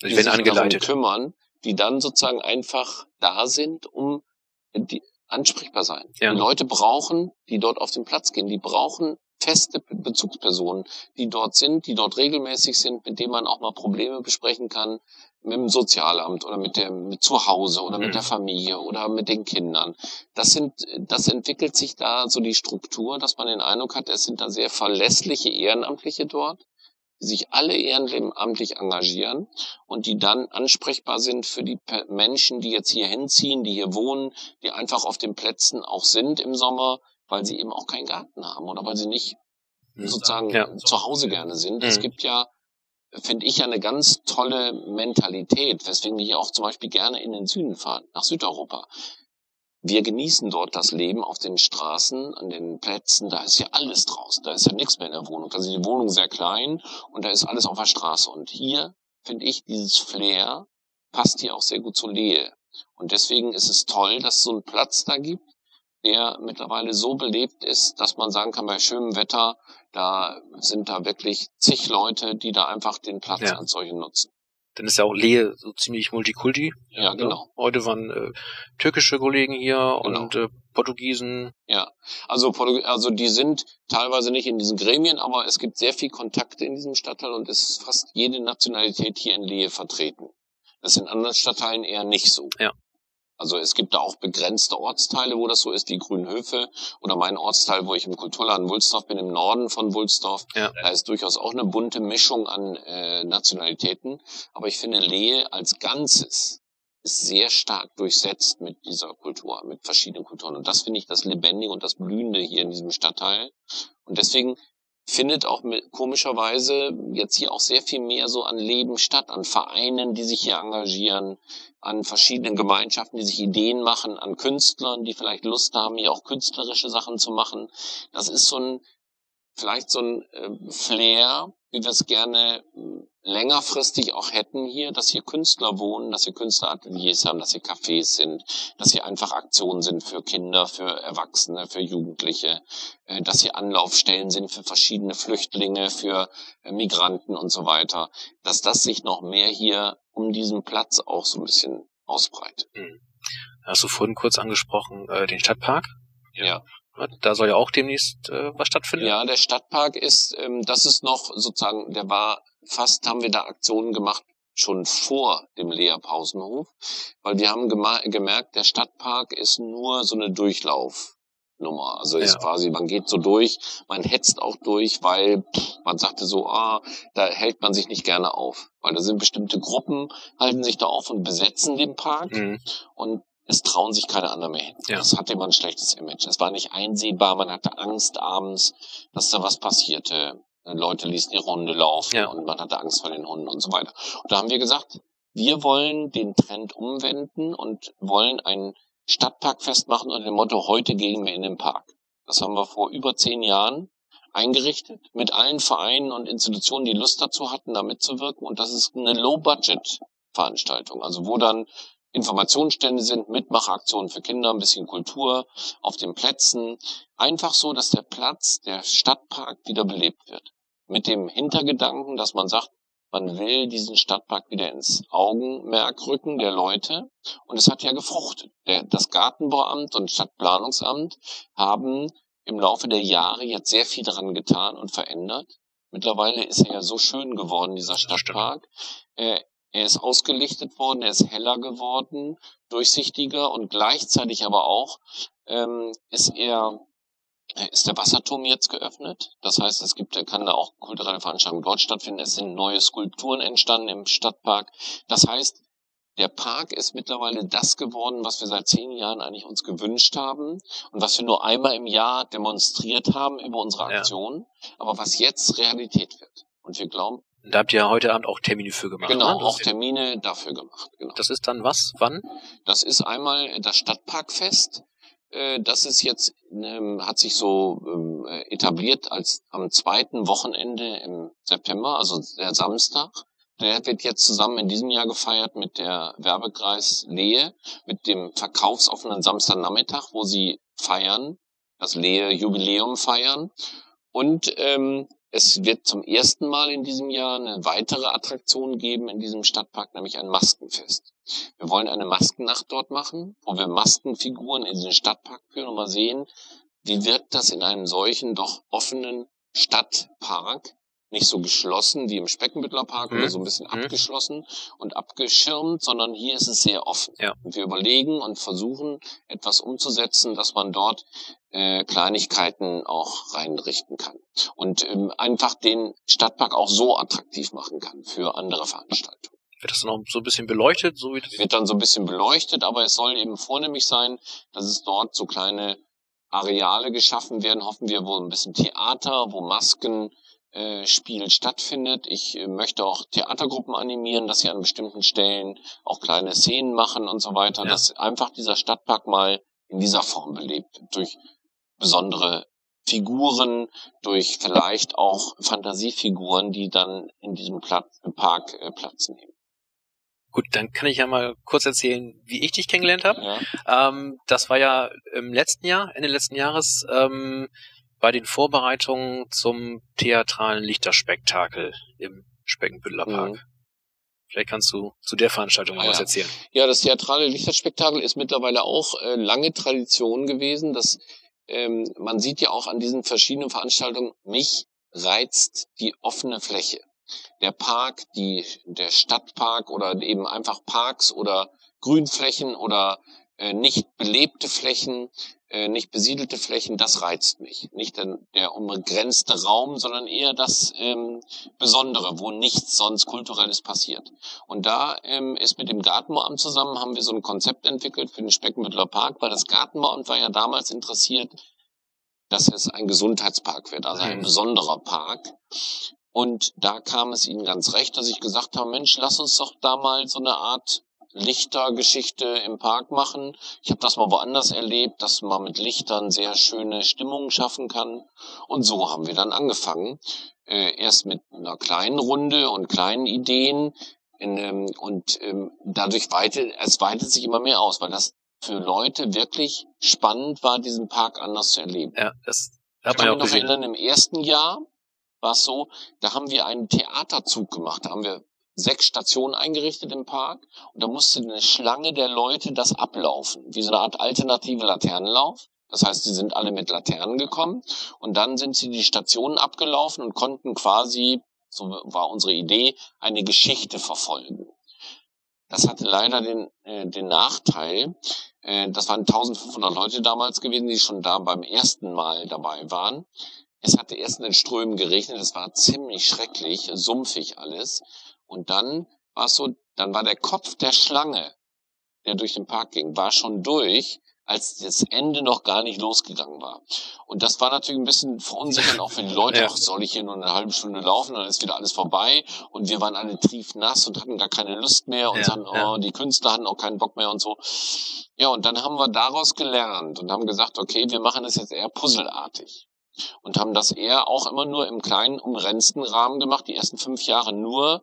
die, werden sich angeleitet.
darum kümmern, die dann sozusagen einfach da sind, um die ansprechbar sein. Ja. Die Leute brauchen, die dort auf den Platz gehen, die brauchen feste Bezugspersonen, die dort sind, die dort regelmäßig sind, mit denen man auch mal Probleme besprechen kann, mit dem Sozialamt oder mit dem mit zu Hause oder mhm. mit der Familie oder mit den Kindern. Das sind, das entwickelt sich da so die Struktur, dass man den Eindruck hat, es sind da sehr verlässliche Ehrenamtliche dort, die sich alle ehrenamtlich engagieren und die dann ansprechbar sind für die Menschen, die jetzt hier hinziehen, die hier wohnen, die einfach auf den Plätzen auch sind im Sommer, weil sie eben auch keinen Garten haben oder weil sie nicht sozusagen ja. zu Hause gerne sind. Mhm. Es gibt ja finde ich eine ganz tolle Mentalität, weswegen wir hier auch zum Beispiel gerne in den Süden fahren, nach Südeuropa. Wir genießen dort das Leben auf den Straßen, an den Plätzen, da ist ja alles draußen, da ist ja nichts mehr in der Wohnung. Da ist die Wohnung sehr klein und da ist alles auf der Straße. Und hier finde ich dieses Flair passt hier auch sehr gut zur Lehe. Und deswegen ist es toll, dass es so einen Platz da gibt, der mittlerweile so belebt ist, dass man sagen kann, bei schönem Wetter, da sind da wirklich zig Leute, die da einfach den Platz ja. als solchen nutzen.
Dann ist ja auch Lehe so ziemlich Multikulti.
Ja, ne? genau.
Heute waren äh, türkische Kollegen hier genau. und äh, Portugiesen.
Ja, also, also die sind teilweise nicht in diesen Gremien, aber es gibt sehr viel Kontakte in diesem Stadtteil und es ist fast jede Nationalität hier in Lehe vertreten. Das ist in anderen Stadtteilen eher nicht so.
Ja.
Also es gibt da auch begrenzte Ortsteile, wo das so ist, wie Grünhöfe oder mein Ortsteil, wo ich im Kulturladen Wulsdorf bin, im Norden von Wulsdorf. Ja. Da ist durchaus auch eine bunte Mischung an äh, Nationalitäten. Aber ich finde, Lehe als Ganzes ist sehr stark durchsetzt mit dieser Kultur, mit verschiedenen Kulturen. Und das finde ich das Lebendige und das Blühende hier in diesem Stadtteil. Und deswegen findet auch mit, komischerweise jetzt hier auch sehr viel mehr so an Leben statt, an Vereinen, die sich hier engagieren, an verschiedenen Gemeinschaften, die sich Ideen machen, an Künstlern, die vielleicht Lust haben, hier auch künstlerische Sachen zu machen. Das ist so ein, vielleicht so ein äh, Flair, wie wir es gerne hm, längerfristig auch hätten hier, dass hier Künstler wohnen, dass hier Künstlerateliers haben, dass hier Cafés sind, dass hier einfach Aktionen sind für Kinder, für Erwachsene, für Jugendliche, äh, dass hier Anlaufstellen sind für verschiedene Flüchtlinge, für äh, Migranten und so weiter, dass das sich noch mehr hier um diesen Platz auch so ein bisschen ausbreitet. Hm.
Hast du vorhin kurz angesprochen, äh, den Stadtpark?
Ja.
Da soll ja auch demnächst äh, was stattfinden.
Ja, der Stadtpark ist, ähm, das ist noch sozusagen, der war fast haben wir da Aktionen gemacht schon vor dem Lehrpausenhof, weil wir haben gemerkt, der Stadtpark ist nur so eine Durchlaufnummer. Also ist ja. quasi, man geht so durch, man hetzt auch durch, weil pff, man sagte so, ah, da hält man sich nicht gerne auf. Weil da sind bestimmte Gruppen, halten sich da auf und besetzen den Park. Mhm. Und es trauen sich keine anderen mehr hin. Ja. Das hatte immer ein schlechtes Image. Es war nicht einsehbar, man hatte Angst abends, dass da was passierte. Leute ließen die Runde laufen ja. und man hatte Angst vor den Hunden und so weiter. Und da haben wir gesagt, wir wollen den Trend umwenden und wollen ein Stadtparkfest machen unter dem Motto, heute gehen wir in den Park. Das haben wir vor über zehn Jahren eingerichtet mit allen Vereinen und Institutionen, die Lust dazu hatten, da mitzuwirken. Und das ist eine Low-Budget-Veranstaltung, also wo dann Informationsstände sind, Mitmachaktionen für Kinder, ein bisschen Kultur auf den Plätzen. Einfach so, dass der Platz, der Stadtpark wieder belebt wird. Mit dem Hintergedanken, dass man sagt, man will diesen Stadtpark wieder ins Augenmerk rücken der Leute. Und es hat ja gefruchtet. Das Gartenbauamt und Stadtplanungsamt haben im Laufe der Jahre jetzt sehr viel daran getan und verändert. Mittlerweile ist er ja so schön geworden, dieser Stadtpark. Äh, er ist ausgelichtet worden, er ist heller geworden, durchsichtiger und gleichzeitig aber auch ähm, ist er ist der Wasserturm jetzt geöffnet. Das heißt, es gibt, kann da auch kulturelle Veranstaltungen dort stattfinden. Es sind neue Skulpturen entstanden im Stadtpark. Das heißt, der Park ist mittlerweile das geworden, was wir seit zehn Jahren eigentlich uns gewünscht haben und was wir nur einmal im Jahr demonstriert haben über unsere Aktion, ja. aber was jetzt Realität wird. Und wir glauben.
Da habt ihr heute Abend auch Termine für gemacht.
Genau, ne? auch Termine dafür gemacht. Genau.
Das ist dann was? Wann?
Das ist einmal das Stadtparkfest. Äh, das ist jetzt, ähm, hat sich so ähm, etabliert als am zweiten Wochenende im September, also der Samstag. Der wird jetzt zusammen in diesem Jahr gefeiert mit der Werbekreis Lehe, mit dem verkaufsoffenen Samstagnachmittag, wo sie feiern, das Lehe Jubiläum feiern. Und ähm, es wird zum ersten Mal in diesem Jahr eine weitere Attraktion geben in diesem Stadtpark, nämlich ein Maskenfest. Wir wollen eine Maskennacht dort machen, wo wir Maskenfiguren in diesen Stadtpark führen und mal sehen, wie wirkt das in einem solchen doch offenen Stadtpark, nicht so geschlossen wie im Speckenbüttler Park mhm. oder so ein bisschen mhm. abgeschlossen und abgeschirmt, sondern hier ist es sehr offen. Ja. Und wir überlegen und versuchen etwas umzusetzen, dass man dort äh, Kleinigkeiten auch reinrichten kann und ähm, einfach den Stadtpark auch so attraktiv machen kann für andere Veranstaltungen.
Wird das dann auch so ein bisschen beleuchtet? So wie das
wird dann so ein bisschen beleuchtet, aber es soll eben vornehmlich sein, dass es dort so kleine Areale geschaffen werden, hoffen wir, wo ein bisschen Theater, wo Masken, Spiel stattfindet. Ich äh, möchte auch Theatergruppen animieren, dass sie an bestimmten Stellen auch kleine Szenen machen und so weiter, ja. dass einfach dieser Stadtpark mal in dieser Form belebt durch besondere Figuren, durch vielleicht auch Fantasiefiguren, die dann in diesem Platz, Park äh, Platz nehmen.
Gut, dann kann ich ja mal kurz erzählen, wie ich dich kennengelernt habe. Ja. Ähm, das war ja im letzten Jahr, Ende letzten Jahres. Ähm, bei den Vorbereitungen zum theatralen Lichterspektakel im Speckenbüttler Park. Mhm. Vielleicht kannst du zu der Veranstaltung mal ah, was erzählen.
Ja, das theatrale Lichterspektakel ist mittlerweile auch äh, lange Tradition gewesen. Das, ähm, man sieht ja auch an diesen verschiedenen Veranstaltungen, mich reizt die offene Fläche. Der Park, die, der Stadtpark oder eben einfach Parks oder Grünflächen oder äh, nicht belebte Flächen, äh, nicht besiedelte Flächen, das reizt mich. Nicht der, der unbegrenzte Raum, sondern eher das ähm, Besondere, wo nichts sonst Kulturelles passiert. Und da ähm, ist mit dem Gartenbauamt zusammen, haben wir so ein Konzept entwickelt für den Speckenbüttler Park, weil das Gartenbauamt war ja damals interessiert, dass es ein Gesundheitspark wird, also ein mhm. besonderer Park. Und da kam es ihnen ganz recht, dass ich gesagt habe, Mensch, lass uns doch da mal so eine Art Lichtergeschichte im Park machen. Ich habe das mal woanders erlebt, dass man mit Lichtern sehr schöne Stimmungen schaffen kann. Und so haben wir dann angefangen. Äh, erst mit einer kleinen Runde und kleinen Ideen. In, ähm, und ähm, dadurch weitet, es weitet sich immer mehr aus, weil das für Leute wirklich spannend war, diesen Park anders zu erleben.
Ja, das hat man ja auch gesehen.
Erinnern, Im ersten Jahr war es so, da haben wir einen Theaterzug gemacht. Da haben wir sechs Stationen eingerichtet im Park und da musste eine Schlange der Leute das ablaufen, wie so eine Art alternative Laternenlauf. Das heißt, sie sind alle mit Laternen gekommen und dann sind sie die Stationen abgelaufen und konnten quasi, so war unsere Idee, eine Geschichte verfolgen. Das hatte leider den, äh, den Nachteil, äh, das waren 1500 Leute damals gewesen, die schon da beim ersten Mal dabei waren. Es hatte erst in den Strömen geregnet, es war ziemlich schrecklich, sumpfig alles. Und dann war es so, dann war der Kopf der Schlange, der durch den Park ging, war schon durch, als das Ende noch gar nicht losgegangen war. Und das war natürlich ein bisschen verunsichernd auch für die Leute. *laughs* Ja. Ach, soll ich hier nur eine halbe Stunde laufen, dann ist wieder alles vorbei. Und wir waren alle triefnass und hatten gar keine Lust mehr und ja, sagen, oh, ja. die Künstler hatten auch keinen Bock mehr und so. Ja, und dann haben wir daraus gelernt und haben gesagt, okay, wir machen das jetzt eher puzzelartig und haben das eher auch immer nur im kleinen, umrenzten Rahmen gemacht, die ersten fünf Jahre nur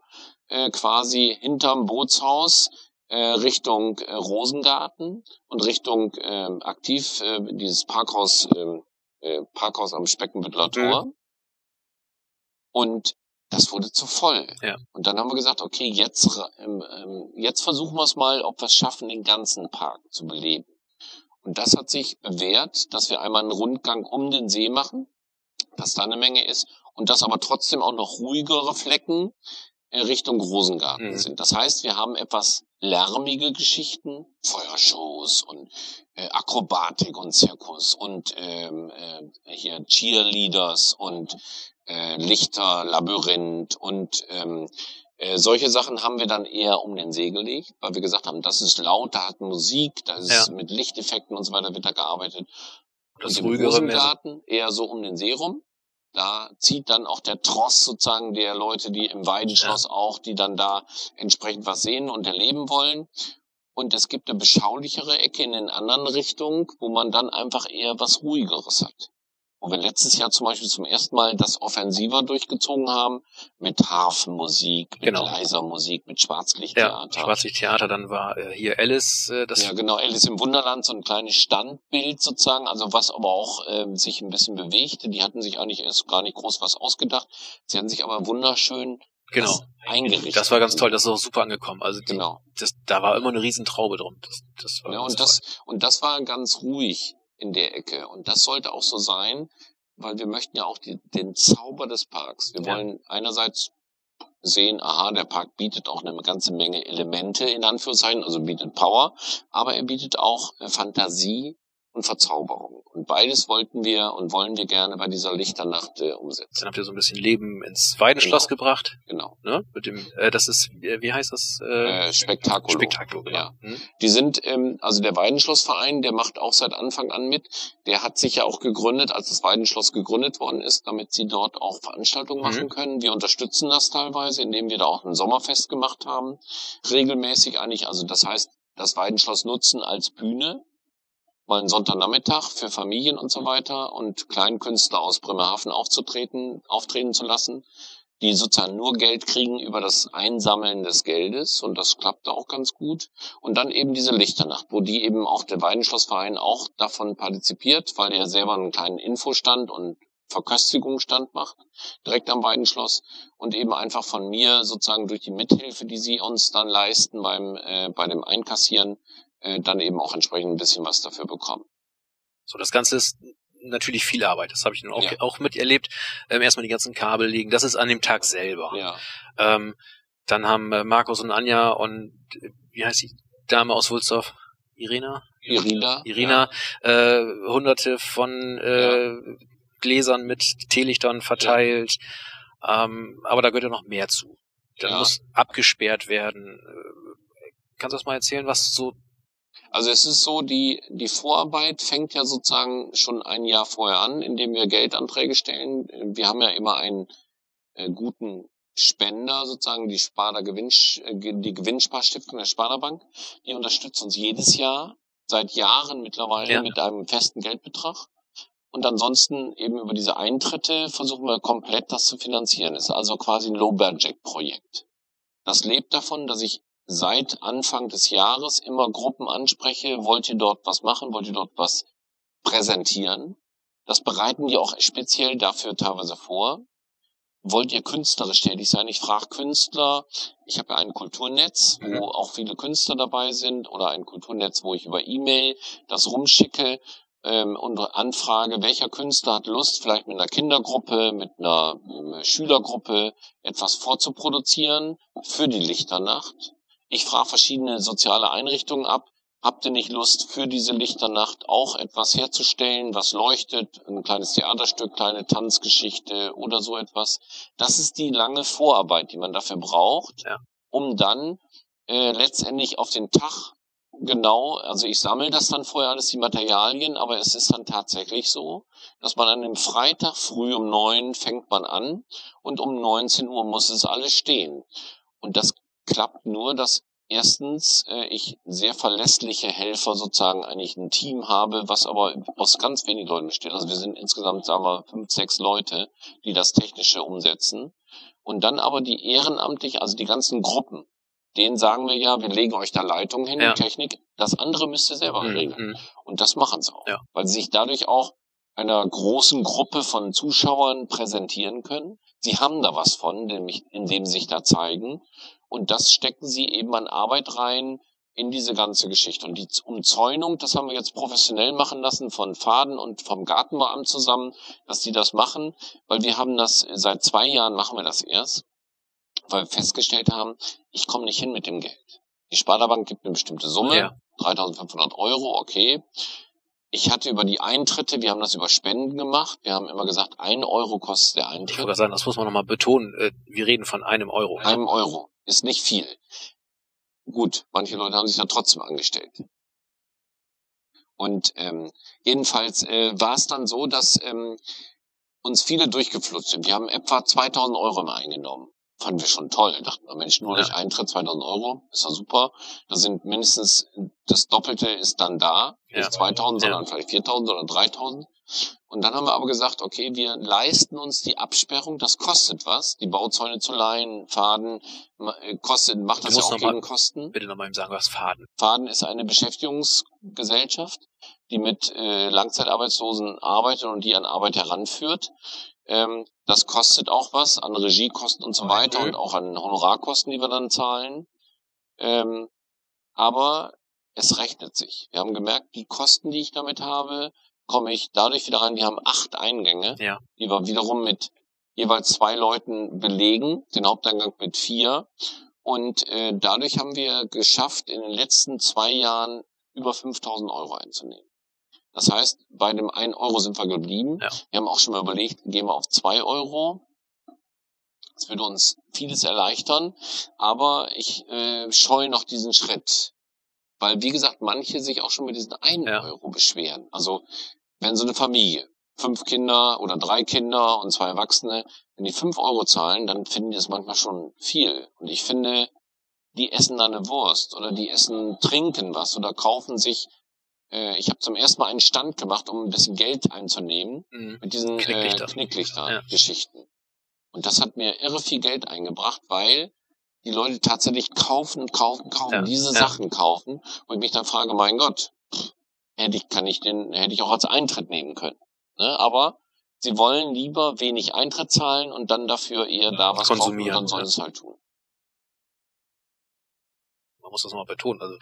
äh, quasi hinterm Bootshaus äh, Richtung äh, Rosengarten und Richtung äh, aktiv äh, dieses Parkhaus, äh, äh, Parkhaus am Speckenbüttler mhm. Tor. Mhm. Und das wurde zu voll. Ja. Und dann haben wir gesagt, okay, jetzt, ähm, ähm, jetzt versuchen wir es mal, ob wir es schaffen, den ganzen Park zu beleben. Und das hat sich bewährt, dass wir einmal einen Rundgang um den See machen, dass da eine Menge ist und dass aber trotzdem auch noch ruhigere Flecken Richtung Rosengarten mhm. sind. Das heißt, wir haben etwas lärmige Geschichten, Feuershows und äh, Akrobatik und Zirkus und ähm, äh, hier Cheerleaders und äh, Lichter, Labyrinth und ähm, äh, solche Sachen haben wir dann eher um den See gelegt, weil wir gesagt haben, das ist laut, da hat Musik, da ist ja. mit Lichteffekten und so weiter wird da gearbeitet. Das und im Rosengarten eher so um den See rum. Da zieht dann auch der Tross sozusagen der Leute, die im Weidenschloss auch, die dann da entsprechend was sehen und erleben wollen. Und es gibt eine beschaulichere Ecke in den anderen Richtungen, wo man dann einfach eher was ruhigeres hat wo wir letztes Jahr zum Beispiel zum ersten Mal das offensiver durchgezogen haben, mit Hafenmusik, mit genau. leiser Musik, mit Schwarzlichttheater.
Ja, Schwarzlichttheater, dann war äh, hier Alice.
Äh, das ja, genau, Alice im Wunderland, so ein kleines Standbild sozusagen, also was aber auch ähm, sich ein bisschen bewegte. Die hatten sich eigentlich erst gar nicht groß was ausgedacht. Sie hatten sich aber wunderschön
genau. eingerichtet. Das war ganz toll, das ist auch super angekommen. Also die, genau. das, da war immer eine Riesentraube drum. Das,
das war ja, und das, und das war ganz ruhig in der Ecke. Und das sollte auch so sein, weil wir möchten ja auch die, den Zauber des Parks. Wir ja. wollen einerseits sehen, aha, der Park bietet auch eine ganze Menge Elemente in Anführungszeichen, also bietet Power, aber er bietet auch äh, Fantasie und Verzauberung. Und beides wollten wir und wollen wir gerne bei dieser Lichternacht äh, umsetzen.
Dann habt ihr so ein bisschen Leben ins Weidenschloss
genau.
gebracht.
Genau.
Ne? Mit dem, äh, das ist, wie heißt das?
Äh, äh Spektakulo.
Spektakulo, genau.
Ja. Hm? Die sind, ähm, also der Weidenschlossverein, der macht auch seit Anfang an mit. Der hat sich ja auch gegründet, als das Weidenschloss gegründet worden ist, damit sie dort auch Veranstaltungen mhm. machen können. Wir unterstützen das teilweise, indem wir da auch ein Sommerfest gemacht haben. Regelmäßig eigentlich, also das heißt, das Weidenschloss nutzen als Bühne mal einen Sonntagnachmittag für Familien und so weiter und Kleinkünstler aus Bremerhaven aufzutreten, auftreten zu lassen, die sozusagen nur Geld kriegen über das Einsammeln des Geldes und das klappt auch ganz gut. Und dann eben diese Lichternacht, wo die eben auch der Weidenschlossverein auch davon partizipiert, weil er selber einen kleinen Infostand und Verköstigungsstand macht, direkt am Weidenschloss und eben einfach von mir sozusagen durch die Mithilfe, die sie uns dann leisten beim äh, bei dem Einkassieren, äh, dann eben auch entsprechend ein bisschen was dafür bekommen.
So, das Ganze ist natürlich viel Arbeit. Das habe ich dann auch, ja. auch miterlebt. Ähm, erstmal die ganzen Kabel legen. Das ist an dem Tag selber.
Ja.
Ähm, dann haben äh, Markus und Anja und äh, wie heißt die Dame aus Wulsdorf? Irina?
Irina.
Irina, ja. äh, hunderte von äh. Gläsern mit Teelichtern verteilt. Ähm, aber da gehört ja noch mehr zu. Dann muss abgesperrt werden. Äh, kannst du das mal erzählen, was so
also es ist so, die, die Vorarbeit fängt ja sozusagen schon ein Jahr vorher an, indem wir Geldanträge stellen. Wir haben ja immer einen äh, guten Spender, sozusagen die Sparda Gewinn, äh, die Gewinnsparstiftung der Sparda Bank. Die unterstützt uns jedes Jahr, seit Jahren mittlerweile ja. mit einem festen Geldbetrag. Und ansonsten eben über diese Eintritte versuchen wir komplett das zu finanzieren. Das ist also quasi ein Low-Budget-Projekt. Das lebt davon, dass ich seit Anfang des Jahres immer Gruppen anspreche, wollt ihr dort was machen, wollt ihr dort was präsentieren. Das bereiten die auch speziell dafür teilweise vor. Wollt ihr künstlerisch tätig sein? Ich frage Künstler. Ich habe ja ein Kulturnetz, wo mhm. auch viele Künstler dabei sind, oder ein Kulturnetz, wo ich über E-Mail das rumschicke ähm, und anfrage, welcher Künstler hat Lust, vielleicht mit einer Kindergruppe, mit einer, Schülergruppe etwas vorzuproduzieren für die Lichternacht. Ich frage verschiedene soziale Einrichtungen ab. Habt ihr nicht Lust, für diese Lichternacht auch etwas herzustellen, was leuchtet? Ein kleines Theaterstück, kleine Tanzgeschichte oder so etwas. Das ist die lange Vorarbeit, die man dafür braucht, ja. um dann äh, letztendlich auf den Tag genau, also ich sammle das dann vorher alles, die Materialien, aber es ist dann tatsächlich so, dass man an dem Freitag früh um neun fängt man an und um 19 Uhr muss es alles stehen. Und das klappt nur, dass erstens äh, ich sehr verlässliche Helfer sozusagen eigentlich ein Team habe, was aber aus ganz wenigen Leuten besteht. Also wir sind insgesamt, sagen wir, fünf, sechs Leute, die das Technische umsetzen. Und dann aber die ehrenamtlich, also die ganzen Gruppen, denen sagen wir ja, wir legen euch da Leitungen hin, ja. Technik. Das andere müsst ihr selber mhm. regeln. Mhm. Und das machen sie auch. Ja. Weil sie sich dadurch auch einer großen Gruppe von Zuschauern präsentieren können. Sie haben da was von, nämlich indem sie sich da zeigen. Und das stecken sie eben an Arbeit rein in diese ganze Geschichte. Und die Umzäunung, das haben wir jetzt professionell machen lassen von Faden und vom Gartenbauamt zusammen, dass die das machen, weil wir haben das, seit zwei Jahren machen wir das erst weil wir festgestellt haben, ich komme nicht hin mit dem Geld. Die Sparda-Bank gibt eine bestimmte Summe, ja. 3.500 Euro, okay. Ich hatte über die Eintritte, wir haben das über Spenden gemacht. Wir haben immer gesagt, ein Euro kostet der Eintritt.
Ich würde sagen, das muss man nochmal betonen. Äh, wir reden von einem Euro.
Einem Euro. Ist nicht viel. Gut, manche Leute haben sich dann trotzdem angestellt. Und ähm, jedenfalls äh, war es dann so, dass ähm, uns viele durchgeflutscht sind. Wir haben etwa 2000 Euro mal eingenommen fanden wir schon toll. Da dachten wir, Mensch, nur durch Eintritt 2000 Euro, ist ja super. Da sind mindestens das Doppelte ist dann da. Nicht ja. 2000, sondern ja. vielleicht 4000 oder 3000. Und dann haben wir aber gesagt, okay, wir leisten uns die Absperrung, das kostet was, die Bauzäune zu leihen, Faden äh, kostet, macht das ja auch gegen Kosten.
Bitte nochmal eben sagen, was Faden?
Faden ist eine Beschäftigungsgesellschaft, die mit äh, Langzeitarbeitslosen arbeitet und die an Arbeit heranführt. Ähm, das kostet auch was an Regiekosten und so weiter und auch an Honorarkosten, die wir dann zahlen. Ähm, aber es rechnet sich. Wir haben gemerkt, die Kosten, die ich damit habe, komme ich dadurch wieder rein. Wir haben acht Eingänge, ja. die wir wiederum mit jeweils zwei Leuten belegen, den Haupteingang mit vier. Und äh, dadurch haben wir geschafft, in den letzten zwei Jahren über 5000 Euro einzunehmen. Das heißt, bei dem 1 Euro sind wir geblieben. Ja. Wir haben auch schon mal überlegt, gehen wir auf 2 Euro. Das würde uns vieles erleichtern, aber ich äh, scheue noch diesen Schritt. Weil, wie gesagt, manche sich auch schon mit diesen 1 ja. Euro beschweren. Also, wenn so eine Familie, fünf Kinder oder drei Kinder und zwei Erwachsene, wenn die 5 Euro zahlen, dann finden die das manchmal schon viel. Und ich finde, die essen da eine Wurst oder die essen, trinken was oder kaufen sich äh, ich habe zum ersten Mal einen Stand gemacht, um ein bisschen Geld einzunehmen mhm. mit diesen Knicklichter, äh, Knicklichter-Geschichten. Ja. Und das hat mir irre viel Geld eingebracht, weil die Leute tatsächlich kaufen, kaufen, kaufen, ja. diese ja. Sachen kaufen und ich mich dann frage, mein Gott, hätte ich, kann ich den, hätte ich auch als Eintritt nehmen können. Ne? Aber sie wollen lieber wenig Eintritt zahlen und dann dafür eher da was konsumieren. Kaufen und dann sollen ja. es halt tun.
Man muss das mal betonen. Also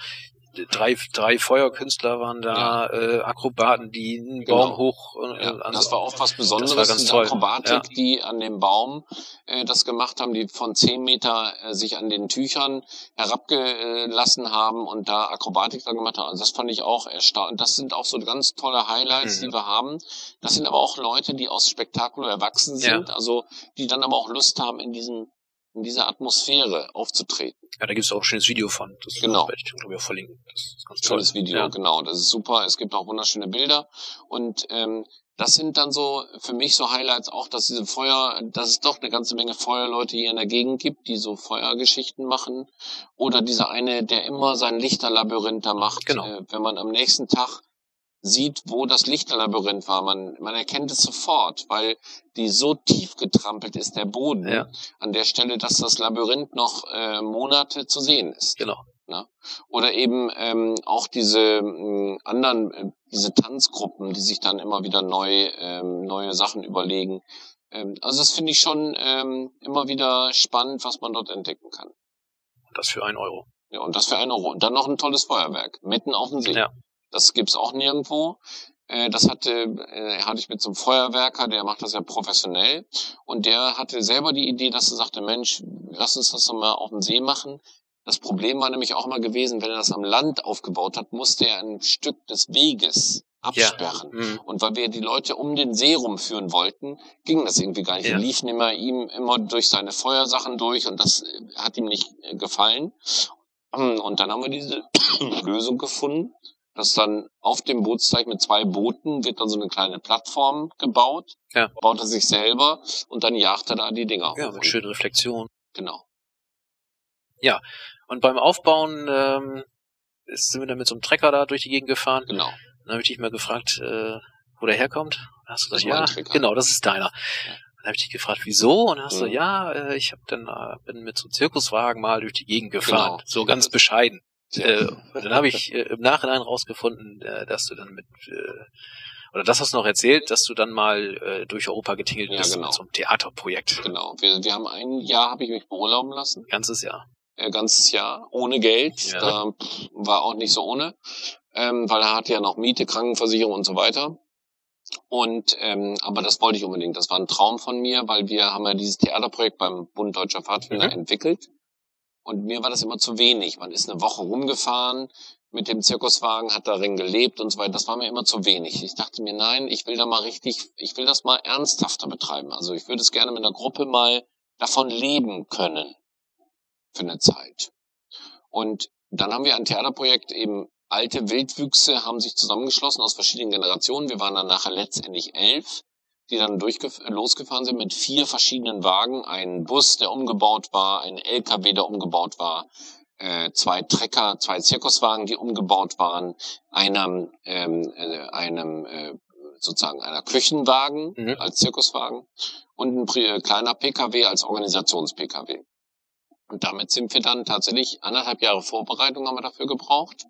drei, drei Feuerkünstler waren da, ja. äh, Akrobaten, die einen genau. Baum hoch.
Äh, ja, also, das war auch was Besonderes, das war ganz toll. Akrobatik, ja. die an dem Baum äh, das gemacht haben, die von zehn Meter äh, sich an den Tüchern herabgelassen haben und da Akrobatik da gemacht haben. Also das fand ich auch erstaunlich. Das sind auch so ganz tolle Highlights, mhm. die wir haben. Das sind aber auch Leute, die aus Spektakulo erwachsen sind, also die dann aber auch Lust haben, in diesem in dieser Atmosphäre aufzutreten.
Ja, da gibt es auch ein schönes Video von. Das
genau.
werde ich, glaube ich, auch verlinken. Das
ist ganz Tolles toll. Video, ja. genau. Das ist super. Es gibt auch wunderschöne Bilder. Und ähm, das sind dann so für mich so Highlights auch, dass diese Feuer, dass es doch eine ganze Menge Feuerleute hier in der Gegend gibt, die so Feuergeschichten machen. Oder dieser eine, der immer sein Lichterlabyrinth da macht. Genau. Äh, wenn man am nächsten Tag sieht, wo das Lichterlabyrinth war. Man, man erkennt es sofort, weil die so tief getrampelt ist, der Boden, ja. an der Stelle, dass das Labyrinth noch äh, Monate zu sehen ist.
Genau.
Ne? Oder eben ähm, auch diese äh, anderen, äh, diese Tanzgruppen, die sich dann immer wieder neu, ähm, neue Sachen überlegen. Ähm, also das finde ich schon ähm, immer wieder spannend, was man dort entdecken kann.
Und das für ein Euro.
Ja, und das für ein Euro. Und dann noch ein tolles Feuerwerk, mitten auf dem See. Ja. Das gibt's auch nirgendwo. Äh, das hatte, äh, hatte ich mit so einem Feuerwerker, der macht das ja professionell. Und der hatte selber die Idee, dass er sagte, Mensch, lass uns das doch mal auf dem See machen. Das Problem war nämlich auch immer gewesen, wenn er das am Land aufgebaut hat, musste er ein Stück des Weges absperren. Ja. Mhm. Und weil wir die Leute um den See rumführen wollten, ging das irgendwie gar nicht. Ja. Wir liefen immer ihm immer durch seine Feuersachen durch und das hat ihm nicht gefallen. Und dann haben wir diese *coughs* Lösung gefunden, dass dann auf dem Bootsteig mit zwei Booten wird dann so eine kleine Plattform gebaut, ja. baut er sich selber und dann jagt er da die Dinger
Ja, mit schönen Reflexion.
Genau.
Ja, und beim Aufbauen ähm, sind wir dann mit so einem Trecker da durch die Gegend gefahren.
Genau.
Dann habe ich dich mal gefragt, äh, wo der herkommt. Dann hast du gesagt, ja, genau, das ist deiner. Ja. Dann habe ich dich gefragt, wieso? Und dann hast mhm. du, ja, äh, ich hab dann äh, bin mit so einem Zirkuswagen mal durch die Gegend gefahren. Genau. So ganz bescheiden. Äh, dann habe ich äh, im Nachhinein rausgefunden, äh, dass du dann mit äh, oder das hast du noch erzählt, dass du dann mal äh, durch Europa getingelt bist ja, genau. einem Theaterprojekt.
Genau. Wir, wir haben ein Jahr, habe ich mich beurlauben lassen.
Ganzes Jahr.
Äh, ganzes Jahr ohne Geld. Ja. Da pff, war auch nicht so ohne, ähm, weil er hatte ja noch Miete, Krankenversicherung und so weiter. Und ähm, aber das wollte ich unbedingt. Das war ein Traum von mir, weil wir haben ja dieses Theaterprojekt beim Bund Deutscher Pfadfinder mhm. entwickelt. Und mir war das immer zu wenig. Man ist eine Woche rumgefahren mit dem Zirkuswagen, hat darin gelebt und so weiter. Das war mir immer zu wenig. Ich dachte mir, nein, ich will da mal richtig, ich will das mal ernsthafter betreiben. Also ich würde es gerne mit einer Gruppe mal davon leben können für eine Zeit. Und dann haben wir ein Theaterprojekt eben alte Wildwüchse haben sich zusammengeschlossen aus verschiedenen Generationen. Wir waren dann nachher letztendlich elf, die dann losgefahren sind mit vier verschiedenen Wagen. Ein Bus, der umgebaut war, ein LKW, der umgebaut war, äh, zwei Trecker, zwei Zirkuswagen, die umgebaut waren, einem, ähm, äh, einem äh, sozusagen einer Küchenwagen mhm. als Zirkuswagen und ein äh, kleiner PKW als Organisations-PKW. Und damit sind wir dann tatsächlich anderthalb Jahre Vorbereitung haben wir dafür gebraucht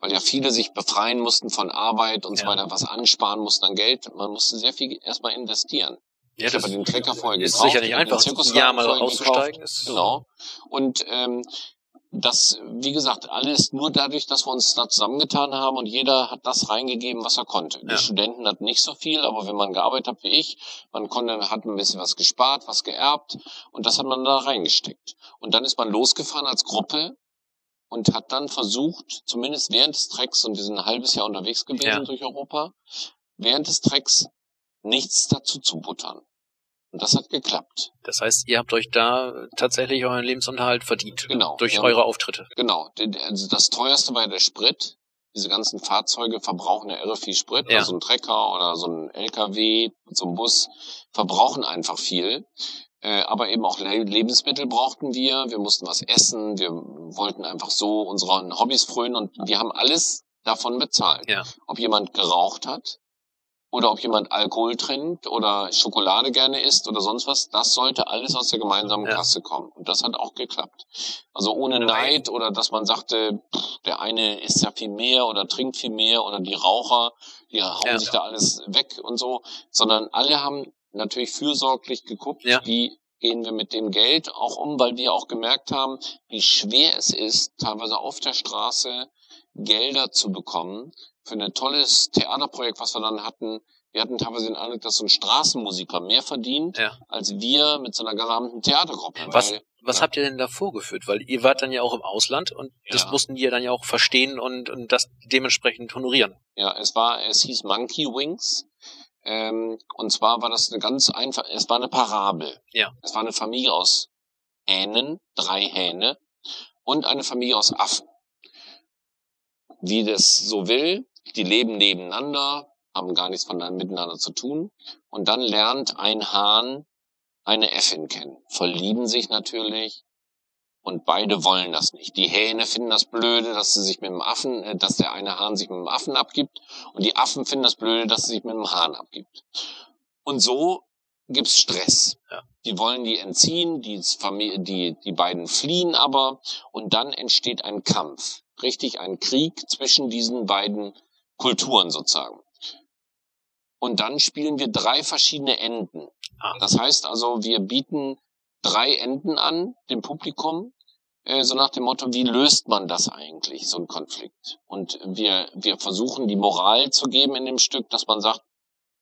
weil ja viele sich befreien mussten von Arbeit und ja. so weiter, was ansparen mussten an Geld. Man musste sehr viel erstmal investieren.
Ja, ich habe den Trecker vorher ist gekauft. Ist sicher nicht einfach, ein Jahr mal auszusteigen.
Ist genau. Und ähm, das, wie gesagt, alles nur dadurch, dass wir uns da zusammengetan haben und jeder hat das reingegeben, was er konnte. Ja. Die Studenten hatten nicht so viel, aber wenn man gearbeitet hat wie ich, man konnte, hat ein bisschen was gespart, was geerbt und das hat man da reingesteckt. Und dann ist man losgefahren als Gruppe und hat dann versucht, zumindest während des Treks, und wir sind ein halbes Jahr unterwegs gewesen ja. durch Europa, während des Treks nichts dazu zu buttern. Und das hat geklappt.
Das heißt, ihr habt euch da tatsächlich euren Lebensunterhalt verdient. Genau. Durch ja, eure Auftritte.
Genau. Also das teuerste war der Sprit. Diese ganzen Fahrzeuge verbrauchen ja irre viel Sprit. Ja. Also ein Trecker oder so ein LKW, so ein Bus verbrauchen einfach viel. Äh, aber eben auch Lebensmittel brauchten wir, wir mussten was essen, wir wollten einfach so unseren Hobbys frönen und wir haben alles davon bezahlt. Ja. Ob jemand geraucht hat oder ob jemand Alkohol trinkt oder Schokolade gerne isst oder sonst was, das sollte alles aus der gemeinsamen ja. Kasse kommen. Und das hat auch geklappt. Also ohne Neid oder dass man sagte, pff, der eine isst ja viel mehr oder trinkt viel mehr oder die Raucher, die hauen ja. sich da alles weg und so, sondern alle haben natürlich fürsorglich geguckt, ja. wie gehen wir mit dem Geld auch um, weil wir auch gemerkt haben, wie schwer es ist, teilweise auf der Straße Gelder zu bekommen für ein tolles Theaterprojekt, was wir dann hatten. Wir hatten teilweise den Eindruck, dass so ein Straßenmusiker mehr verdient, ja. als wir mit so einer gesamten Theatergruppe.
Was, weil, was ja. habt ihr denn da vorgeführt? Weil ihr wart dann ja auch im Ausland und das ja. mussten die ja dann ja auch verstehen und, und das dementsprechend honorieren.
Ja, es war, es hieß Monkey Wings. Ähm, und zwar war das eine ganz einfach, es war eine Parabel. Ja. Es war eine Familie aus Hähnen, drei Hähne, und eine Familie aus Affen. Wie das so will, die leben nebeneinander, haben gar nichts von miteinander zu tun. Und dann lernt ein Hahn eine Äffin kennen, verlieben sich natürlich, und beide wollen das nicht. Die Hähne finden das blöde, dass sie sich mit dem Affen, äh, dass der eine Hahn sich mit dem Affen abgibt. Und die Affen finden das blöde, dass sie sich mit dem Hahn abgibt. Und so gibt's Stress. Ja. Die wollen die entziehen, die, Familie, die, die beiden fliehen aber. Und dann entsteht ein Kampf. Richtig ein Krieg zwischen diesen beiden Kulturen sozusagen. Und dann spielen wir drei verschiedene Enden. Ah. Das heißt also, wir bieten drei Enden an dem Publikum so nach dem Motto, wie löst man das eigentlich, so ein Konflikt? Und wir, wir versuchen die Moral zu geben in dem Stück, dass man sagt,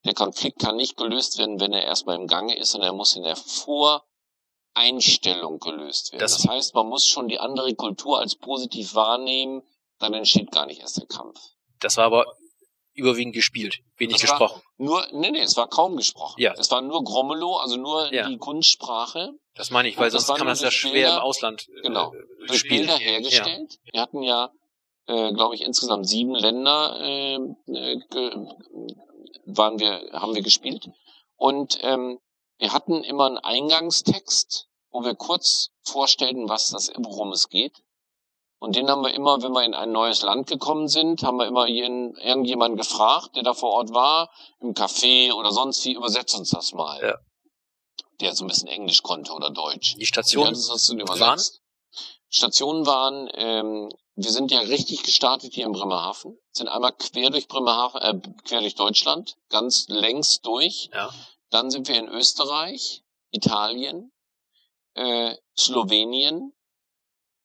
der Konflikt kann nicht gelöst werden, wenn er erstmal im Gange ist, sondern er muss in der Voreinstellung gelöst werden. Das, das heißt, man muss schon die andere Kultur als positiv wahrnehmen, dann entsteht gar nicht erst der Kampf.
Das war aber überwiegend gespielt, wenig gesprochen.
Nur, nee, nee, es war kaum gesprochen. Ja. Es war nur Grommelo, also nur ja. die Kunstsprache.
Das meine ich, weil sonst kann man das ja schwer Bilder, im Ausland
äh, genau, äh, durch spielen. Bilder hergestellt. Ja. Wir hatten ja, äh, glaube ich, insgesamt sieben Länder äh, äh waren wir, haben wir gespielt. Und ähm, wir hatten immer einen Eingangstext, wo wir kurz vorstellten, was das, worum es geht. Und den haben wir immer, wenn wir in ein neues Land gekommen sind, haben wir immer irgendjemanden gefragt, der da vor Ort war, im Café oder sonst wie, übersetzt uns das mal. Ja. Der so ein bisschen Englisch konnte oder Deutsch.
Die Stationen waren?
Stationen waren, ähm, wir sind ja richtig gestartet hier in Bremerhaven, sind einmal quer durch Bremerhaven, äh, quer durch Deutschland, ganz längs durch. Ja. Dann sind wir in Österreich, Italien, äh, Slowenien,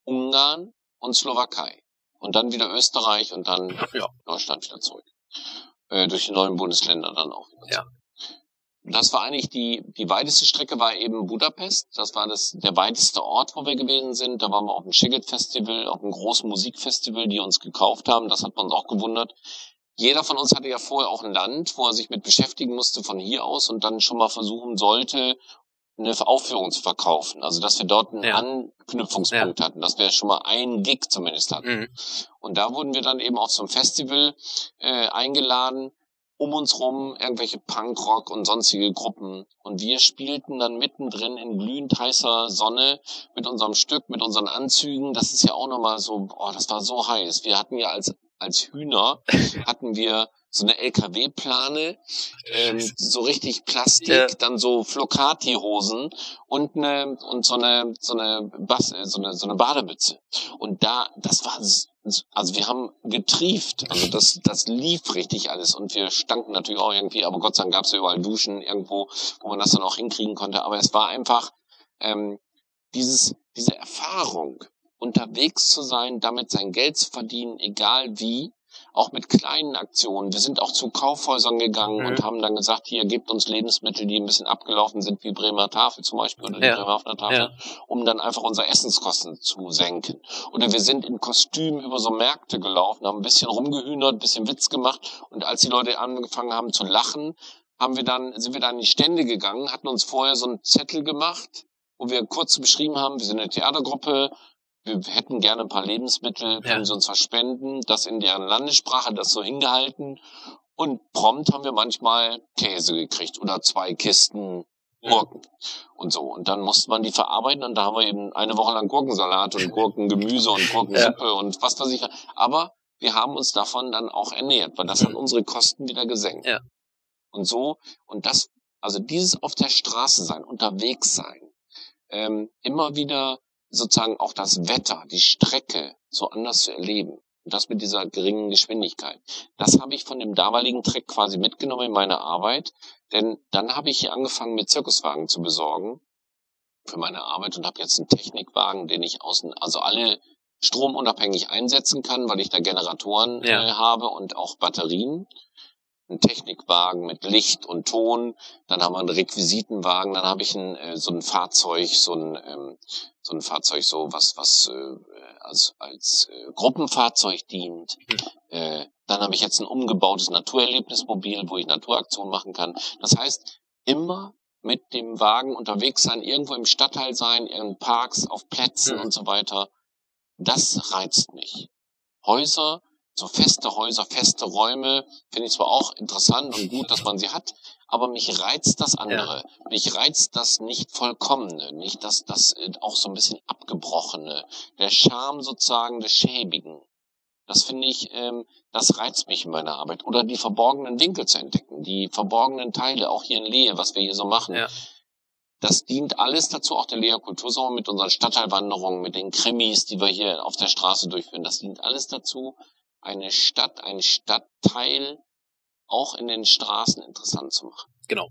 Ungarn, und Slowakei. Und dann wieder Österreich und dann ja. Deutschland wieder zurück. äh, durch die neuen Bundesländer dann auch wieder.
Ja.
Das war eigentlich die, die weiteste Strecke war eben Budapest. Das war das, der weiteste Ort, wo wir gewesen sind. Da waren wir auf dem Szeged Festival, auf einem großen Musikfestival, die uns gekauft haben. Das hat man uns auch gewundert. Jeder von uns hatte ja vorher auch ein Land, wo er sich mit beschäftigen musste von hier aus und dann schon mal versuchen sollte, eine Aufführung zu verkaufen. Also dass wir dort einen ja. Anknüpfungspunkt ja. hatten, dass wir schon mal einen Gig zumindest hatten. Mhm. Und da wurden wir dann eben auch zum Festival äh, eingeladen, um uns rum irgendwelche Punkrock und sonstige Gruppen. Und wir spielten dann mittendrin in glühend heißer Sonne mit unserem Stück, mit unseren Anzügen. Das ist ja auch nochmal so, oh, das war so heiß. Wir hatten ja als, als Hühner, *laughs* hatten wir so eine LKW-Plane, ähm, so richtig Plastik, ja. dann so Flocati-Hosen und eine und so eine so eine Bas äh, so eine so eine Bademütze. Und da, das war also wir haben getrieft, also das das lief richtig alles und wir stanken natürlich auch irgendwie, aber Gott sei Dank gab es ja überall Duschen irgendwo, wo man das dann auch hinkriegen konnte. Aber es war einfach ähm, dieses diese Erfahrung unterwegs zu sein, damit sein Geld zu verdienen, egal wie, auch mit kleinen Aktionen. Wir sind auch zu Kaufhäusern gegangen mhm. und haben dann gesagt, hier gebt uns Lebensmittel, die ein bisschen abgelaufen sind, wie Bremer Tafel zum Beispiel oder die ja. Bremerhavener Tafel, ja. um dann einfach unsere Essenskosten zu senken. Oder wir sind in Kostüm über so Märkte gelaufen, haben ein bisschen rumgehühnert, ein bisschen Witz gemacht und als die Leute angefangen haben zu lachen, haben wir dann, sind wir dann in die Stände gegangen, hatten uns vorher so einen Zettel gemacht, wo wir kurz beschrieben haben, wir sind eine Theatergruppe, wir hätten gerne ein paar Lebensmittel, können ja. sie uns verspenden, das in deren Landessprache, das so hingehalten. Und prompt haben wir manchmal Käse gekriegt oder zwei Kisten Gurken und so. Und dann musste man die verarbeiten und da haben wir eben eine Woche lang Gurkensalat und Gurkengemüse und Gurkensuppe *laughs* ja. und was weiß ich. Aber wir haben uns davon dann auch ernährt, weil das hat unsere Kosten wieder gesenkt.
Ja.
Und so, und das, also dieses auf der Straße sein, unterwegs sein, ähm, immer wieder sozusagen auch das Wetter, die Strecke so anders zu erleben. Und das mit dieser geringen Geschwindigkeit. Das habe ich von dem damaligen Trick quasi mitgenommen in meine Arbeit. Denn dann habe ich hier angefangen, mit Zirkuswagen zu besorgen für meine Arbeit und habe jetzt einen Technikwagen, den ich außen, also alle stromunabhängig einsetzen kann, weil ich da Generatoren ja. äh, habe und auch Batterien einen Technikwagen mit Licht und Ton, dann haben wir einen Requisitenwagen, dann habe ich ein, äh, so ein Fahrzeug, so ein, ähm, so ein Fahrzeug, so was, was äh, als, als äh, Gruppenfahrzeug dient. Äh, dann habe ich jetzt ein umgebautes Naturerlebnismobil, wo ich Naturaktionen machen kann. Das heißt, immer mit dem Wagen unterwegs sein, irgendwo im Stadtteil sein, in Parks, auf Plätzen mhm. und so weiter. Das reizt mich. Häuser so feste Häuser, feste Räume, finde ich zwar auch interessant und gut, dass man sie hat, aber mich reizt das andere. Ja. Mich reizt das nicht vollkommene, nicht das, das äh, auch so ein bisschen abgebrochene, der Charme sozusagen des Schäbigen. Das finde ich, ähm, das reizt mich in meiner Arbeit. Oder die verborgenen Winkel zu entdecken, die verborgenen Teile, auch hier in Lehe, was wir hier so machen. Ja. Das dient alles dazu, auch der Lea Kultursommer mit unseren Stadtteilwanderungen, mit den Krimis, die wir hier auf der Straße durchführen. Das dient alles dazu, eine Stadt, ein Stadtteil auch in den Straßen interessant zu machen.
Genau,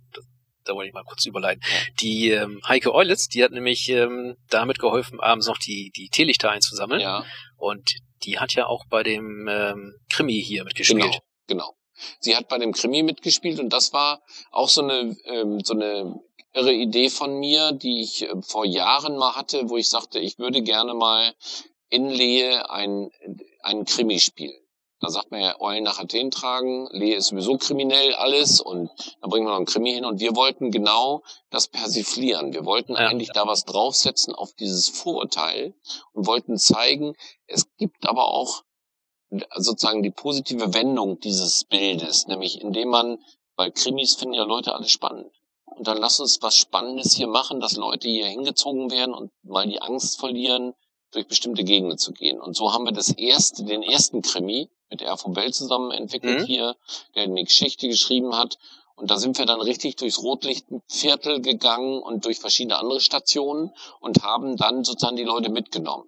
da wollte ich mal kurz überleiten. Die ähm, Heike Eulitz, die hat nämlich ähm, damit geholfen, abends noch die, die Teelichter einzusammeln.
Ja.
Und die hat ja auch bei dem ähm, Krimi hier mitgespielt.
Genau, genau. Sie hat bei dem Krimi mitgespielt und das war auch so eine, ähm, so eine irre Idee von mir, die ich äh, vor Jahren mal hatte, wo ich sagte, ich würde gerne mal in Lehe ein, ein Krimi spielen. Da sagt man ja, Eulen nach Athen tragen, Lee ist sowieso kriminell alles und da bringen wir noch einen Krimi hin und wir wollten genau das persiflieren. Wir wollten ja. eigentlich da was draufsetzen auf dieses Vorurteil und wollten zeigen, es gibt aber auch sozusagen die positive Wendung dieses Bildes, nämlich indem man, weil Krimis finden ja Leute alle spannend. Und dann lass uns was Spannendes hier machen, dass Leute hier hingezogen werden und mal die Angst verlieren, durch bestimmte Gegenden zu gehen. Und so haben wir das erste, den ersten Krimi mit R. von Bell zusammen entwickelt mhm. hier, der eine Geschichte geschrieben hat. Und da sind wir dann richtig durchs Rotlichtviertel gegangen und durch verschiedene andere Stationen und haben dann sozusagen die Leute mitgenommen.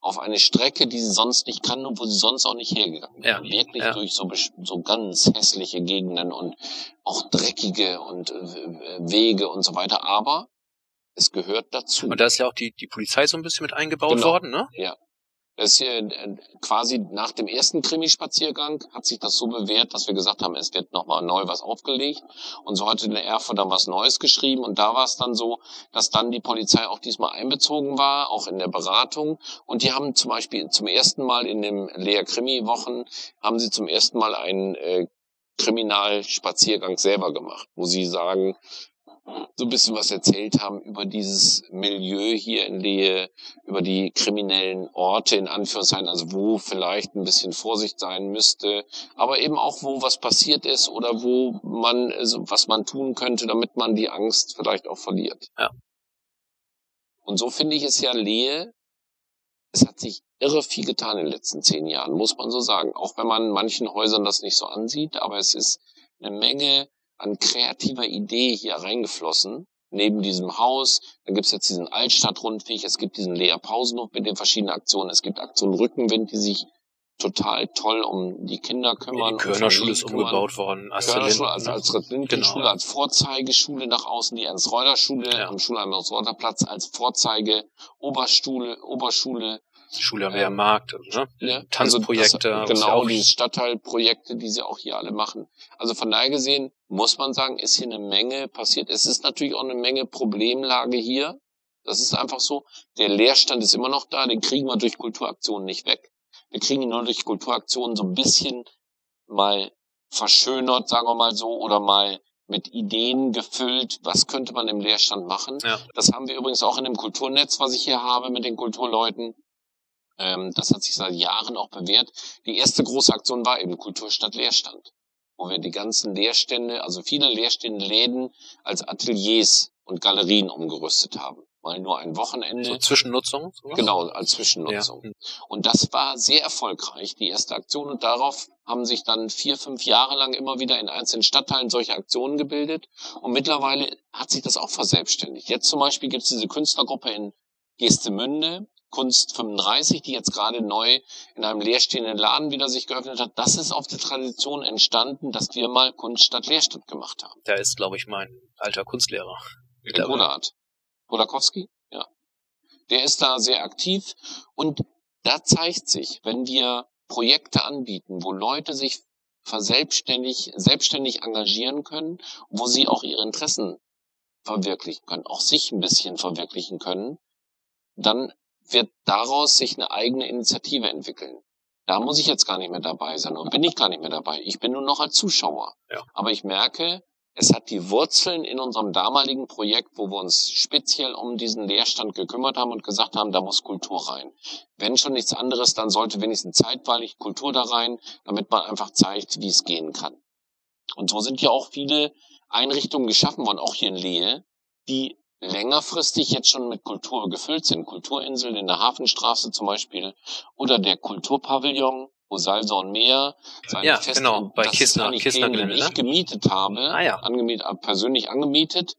Auf eine Strecke, die sie sonst nicht kannten und wo sie sonst auch nicht hergegangen wären. Ja, Wirklich ja. durch so, so ganz hässliche Gegenden und auch dreckige und äh, Wege und so weiter. Aber es gehört dazu.
Und da ist ja auch die, die Polizei so ein bisschen mit eingebaut genau. worden, ne?
Ja. Hier äh, quasi nach dem ersten Krimispaziergang hat sich das so bewährt, dass wir gesagt haben, es wird nochmal neu was aufgelegt. Und so hatte der Erfurt dann was Neues geschrieben. Und da war es dann so, dass dann die Polizei auch diesmal einbezogen war, auch in der Beratung. Und die haben zum Beispiel zum ersten Mal in dem Lea Krimi-Wochen, haben sie zum ersten Mal einen äh, Kriminalspaziergang selber gemacht, wo sie sagen, so ein bisschen was erzählt haben über dieses Milieu hier in Lehe, über die kriminellen Orte in Anführungszeichen, also wo vielleicht ein bisschen Vorsicht sein müsste, aber eben auch wo was passiert ist oder wo man, also was man tun könnte, damit man die Angst vielleicht auch verliert.
Ja.
Und so finde ich es ja Lehe, es hat sich irre viel getan in den letzten zehn Jahren, muss man so sagen. Auch wenn man manchen Häusern das nicht so ansieht, aber es ist eine Menge an kreativer Idee hier reingeflossen. Neben diesem Haus, dann gibt's jetzt diesen Altstadtrundweg, es gibt diesen Lea Pausenhof mit den verschiedenen Aktionen, es gibt Aktion Rückenwind, die sich total toll um die Kinder kümmern.
Die Körnerschule ist umgebaut worden.
Körnerschule also als Lindgren-Schule, genau. als Vorzeigeschule nach außen, die Ernst-Reuter-Schule ja. am Schulheim Ernst-Reuter-Platz als Vorzeige Oberschule, Oberschule
Schule am ähm, Markt, ne?
Ja,
Tanzprojekte.
Also das, genau, diese Stadtteilprojekte, die sie auch hier alle machen. Also von daher gesehen, muss man sagen, ist hier eine Menge passiert. Es ist natürlich auch eine Menge Problemlage hier. Das ist einfach so. Der Leerstand ist immer noch da, den kriegen wir durch Kulturaktionen nicht weg. Wir kriegen ihn nur durch Kulturaktionen so ein bisschen mal verschönert, sagen wir mal so, oder mal mit Ideen gefüllt, was könnte man im Leerstand machen.
Ja.
Das haben wir übrigens auch in dem Kulturnetz, was ich hier habe mit den Kulturleuten. Ähm, das hat sich seit Jahren auch bewährt. Die erste große Aktion war eben Kulturstadt Leerstand, wo wir die ganzen Leerstände, also viele Leerstände Läden als Ateliers und Galerien umgerüstet haben. Mal nur ein Wochenende. So
Zwischennutzung?
Sowas? Genau, als Zwischennutzung. Ja. Und das war sehr erfolgreich, die erste Aktion. Und darauf haben sich dann vier, fünf Jahre lang immer wieder in einzelnen Stadtteilen solche Aktionen gebildet. Und mittlerweile hat sich das auch verselbstständigt. Jetzt zum Beispiel gibt es diese Künstlergruppe in Geestemünde, Kunst 35, die jetzt gerade neu in einem leerstehenden Laden wieder sich geöffnet hat, das ist auf der Tradition entstanden, dass wir mal Kunst statt Leerstand gemacht haben.
Da ist, glaube ich, mein alter Kunstlehrer.
Godard. Godakowski, ja. Der ist da sehr aktiv und da zeigt sich, wenn wir Projekte anbieten, wo Leute sich verselbstständig, selbstständig engagieren können, wo sie auch ihre Interessen verwirklichen können, auch sich ein bisschen verwirklichen können, dann wird daraus sich eine eigene Initiative entwickeln. Da muss ich jetzt gar nicht mehr dabei sein und bin ich gar nicht mehr dabei. Ich bin nur noch als Zuschauer.
Ja.
Aber ich merke, es hat die Wurzeln in unserem damaligen Projekt, wo wir uns speziell um diesen Leerstand gekümmert haben und gesagt haben, da muss Kultur rein. Wenn schon nichts anderes, dann sollte wenigstens zeitweilig Kultur da rein, damit man einfach zeigt, wie es gehen kann. Und so sind ja auch viele Einrichtungen geschaffen worden, auch hier in Lehe, die längerfristig jetzt schon mit Kultur gefüllt sind. Kulturinseln in der Hafenstraße zum Beispiel oder der Kulturpavillon, wo Salzorn Meer
seine ja, Fest genau, bei Kistner, Kistner
den ich gemietet habe,
ah, ja.
angemietet, äh, persönlich angemietet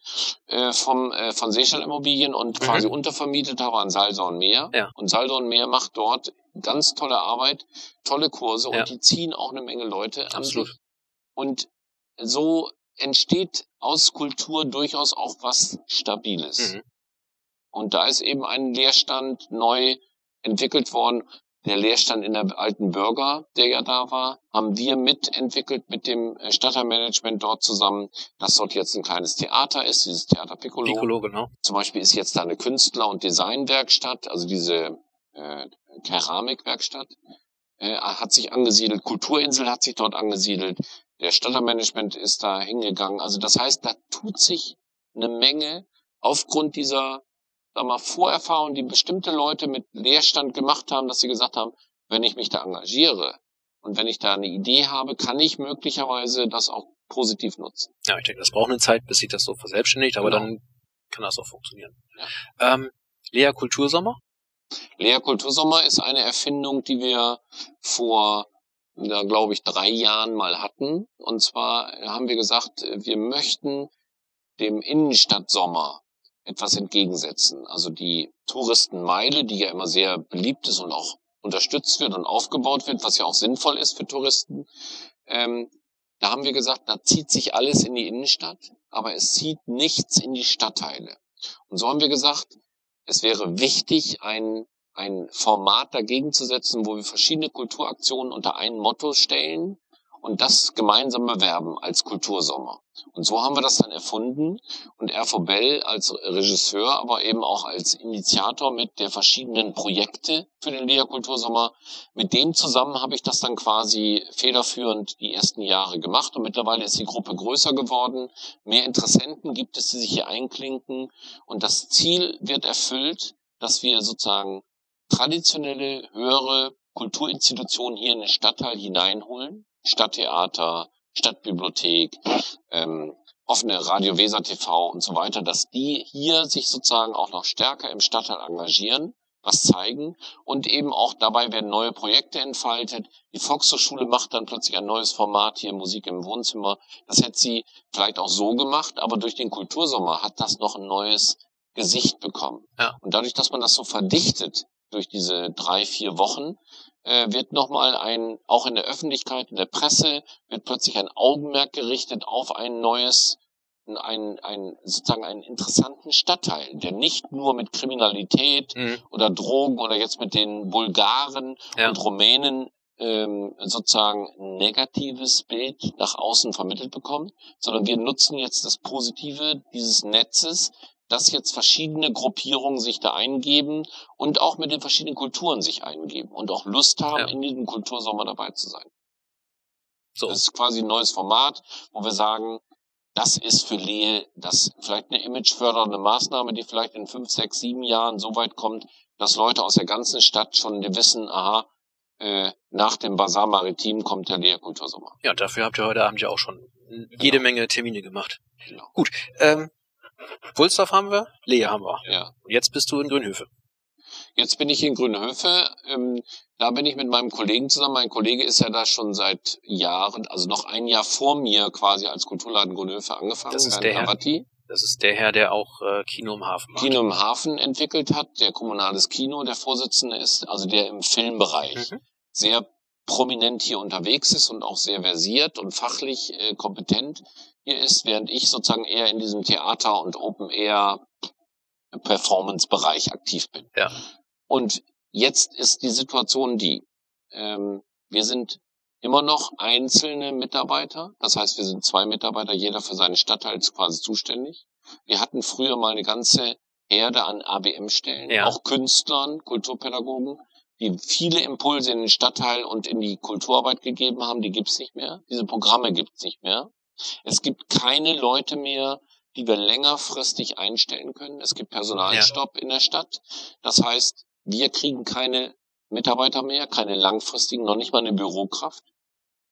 äh, vom äh, von Seeschall Immobilien und mhm. quasi untervermietet habe an Salzorn Meer.
Ja.
Und Salzorn Meer macht dort ganz tolle Arbeit, tolle Kurse
ja.
und die ziehen auch eine Menge Leute
Absolut. an sich.
Und so entsteht aus Kultur durchaus auch was Stabiles. Mhm. Und da ist eben ein Leerstand neu entwickelt worden. Der Leerstand in der alten Bürger, der ja da war, haben wir mitentwickelt mit dem äh, Stadtteilmanagement dort zusammen, dass dort jetzt ein kleines Theater ist, dieses Theater Piccolo.
Piccolo, genau.
Zum Beispiel ist jetzt da eine Künstler- und Designwerkstatt, also diese äh, Keramikwerkstatt, äh, hat sich angesiedelt, Kulturinsel hat sich dort angesiedelt, der Stadtmanagement ist da hingegangen. Also das heißt, da tut sich eine Menge aufgrund dieser sag mal, Vorerfahrung, die bestimmte Leute mit Leerstand gemacht haben, dass sie gesagt haben, wenn ich mich da engagiere und wenn ich da eine Idee habe, kann ich möglicherweise das auch positiv nutzen.
Ja, ich denke, das braucht eine Zeit, bis sich das so verselbstständigt, aber genau. dann kann das auch funktionieren. Ja. Ähm, Lea Kultursommer?
Lea Kultursommer ist eine Erfindung, die wir vor da glaube ich drei Jahren mal hatten. Und zwar haben wir gesagt, wir möchten dem Innenstadtsommer etwas entgegensetzen. Also die Touristenmeile, die ja immer sehr beliebt ist und auch unterstützt wird und aufgebaut wird, was ja auch sinnvoll ist für Touristen. Ähm, da haben wir gesagt, da zieht sich alles in die Innenstadt, aber es zieht nichts in die Stadtteile. Und so haben wir gesagt, es wäre wichtig, ein ein Format dagegen zu setzen, wo wir verschiedene Kulturaktionen unter ein Motto stellen und das gemeinsam bewerben als Kultursommer. Und so haben wir das dann erfunden und Erfo Bell als Regisseur, aber eben auch als Initiator mit der verschiedenen Projekte für den Lea Kultursommer. Mit dem zusammen habe ich das dann quasi federführend die ersten Jahre gemacht und mittlerweile ist die Gruppe größer geworden. Mehr Interessenten gibt es, die sich hier einklinken und das Ziel wird erfüllt, dass wir sozusagen traditionelle, höhere Kulturinstitutionen hier in den Stadtteil hineinholen Stadttheater, Stadtbibliothek, ähm, offene Radio Weser TV und so weiter, dass die hier sich sozusagen auch noch stärker im Stadtteil engagieren, was zeigen und eben auch dabei werden neue Projekte entfaltet. Die Volkshochschule macht dann plötzlich ein neues Format hier Musik im Wohnzimmer. Das hätte sie vielleicht auch so gemacht, aber durch den Kultursommer hat das noch ein neues Gesicht bekommen. Ja. Und dadurch, dass man das so verdichtet durch diese drei, vier Wochen, äh, wird nochmal ein, auch in der Öffentlichkeit, in der Presse, wird plötzlich ein Augenmerk gerichtet auf ein neues, ein, ein, sozusagen einen interessanten Stadtteil, der nicht nur mit Kriminalität mhm. oder Drogen oder jetzt mit den Bulgaren ja. und Rumänen ähm, sozusagen negatives Bild nach außen vermittelt bekommt, sondern wir nutzen jetzt das Positive dieses Netzes, dass jetzt verschiedene Gruppierungen sich da eingeben und auch mit den verschiedenen Kulturen sich eingeben und auch Lust haben, ja. in diesem Kultursommer dabei zu sein. So. Das ist quasi ein neues Format, wo wir sagen, das ist für Lehe das vielleicht eine imagefördernde Maßnahme, die vielleicht in fünf, sechs, sieben Jahren so weit kommt, dass Leute aus der ganzen Stadt schon wissen, aha, äh, nach dem Basar Maritim kommt der Lehe Kultursommer.
Ja, dafür habt ihr heute Abend ja auch schon jede genau. Menge Termine gemacht. Genau. Gut, ähm, Wulsdorf haben wir, Lea haben wir. Ja. Und jetzt bist du in Grünhöfe.
Jetzt bin ich in Grünhöfe. Ähm, da bin ich mit meinem Kollegen zusammen. Mein Kollege ist ja da schon seit Jahren, also noch ein Jahr vor mir quasi als Kulturladen Grünhöfe angefangen.
Das ist der Herr, das ist der Herr, der auch äh, Kino im Hafen
macht. Kino im Hafen entwickelt hat, der kommunales Kino der Vorsitzende ist, also der im Filmbereich mhm. sehr prominent hier unterwegs ist und auch sehr versiert und fachlich äh, kompetent hier ist, während ich sozusagen eher in diesem Theater- und Open-Air-Performance-Bereich aktiv bin. Ja. Und jetzt ist die Situation die, ähm, wir sind immer noch einzelne Mitarbeiter. Das heißt, wir sind zwei Mitarbeiter, jeder für seinen Stadtteil quasi zuständig. Wir hatten früher mal eine ganze Herde an ABM-Stellen, ja. auch Künstlern, Kulturpädagogen, die viele Impulse in den Stadtteil und in die Kulturarbeit gegeben haben, die gibt's nicht mehr. Diese Programme gibt's nicht mehr. Es gibt keine Leute mehr, die wir längerfristig einstellen können. Es gibt Personalstopp ja. in der Stadt. Das heißt, wir kriegen keine Mitarbeiter mehr, keine langfristigen, noch nicht mal eine Bürokraft.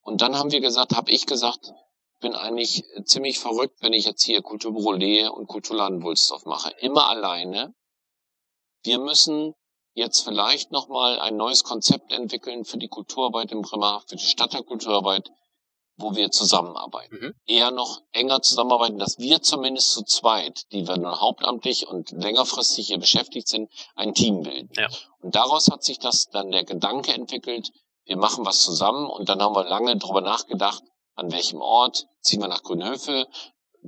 Und dann haben wir gesagt, habe ich gesagt, bin eigentlich ziemlich verrückt, wenn ich jetzt hier Kulturbüro Lehe und Kulturladen Wulsdorf mache. Immer alleine. Wir müssen jetzt vielleicht nochmal ein neues Konzept entwickeln für die Kulturarbeit im Bremerhaven, für die Stadtteilkulturarbeit, wo wir zusammenarbeiten. Mhm. Eher noch enger zusammenarbeiten, dass wir zumindest zu zweit, die wir nun hauptamtlich und längerfristig hier beschäftigt sind, ein Team bilden. Ja. Und daraus hat sich das dann der Gedanke entwickelt, wir machen was zusammen und dann haben wir lange drüber nachgedacht, an welchem Ort, ziehen wir nach Grünhöfe,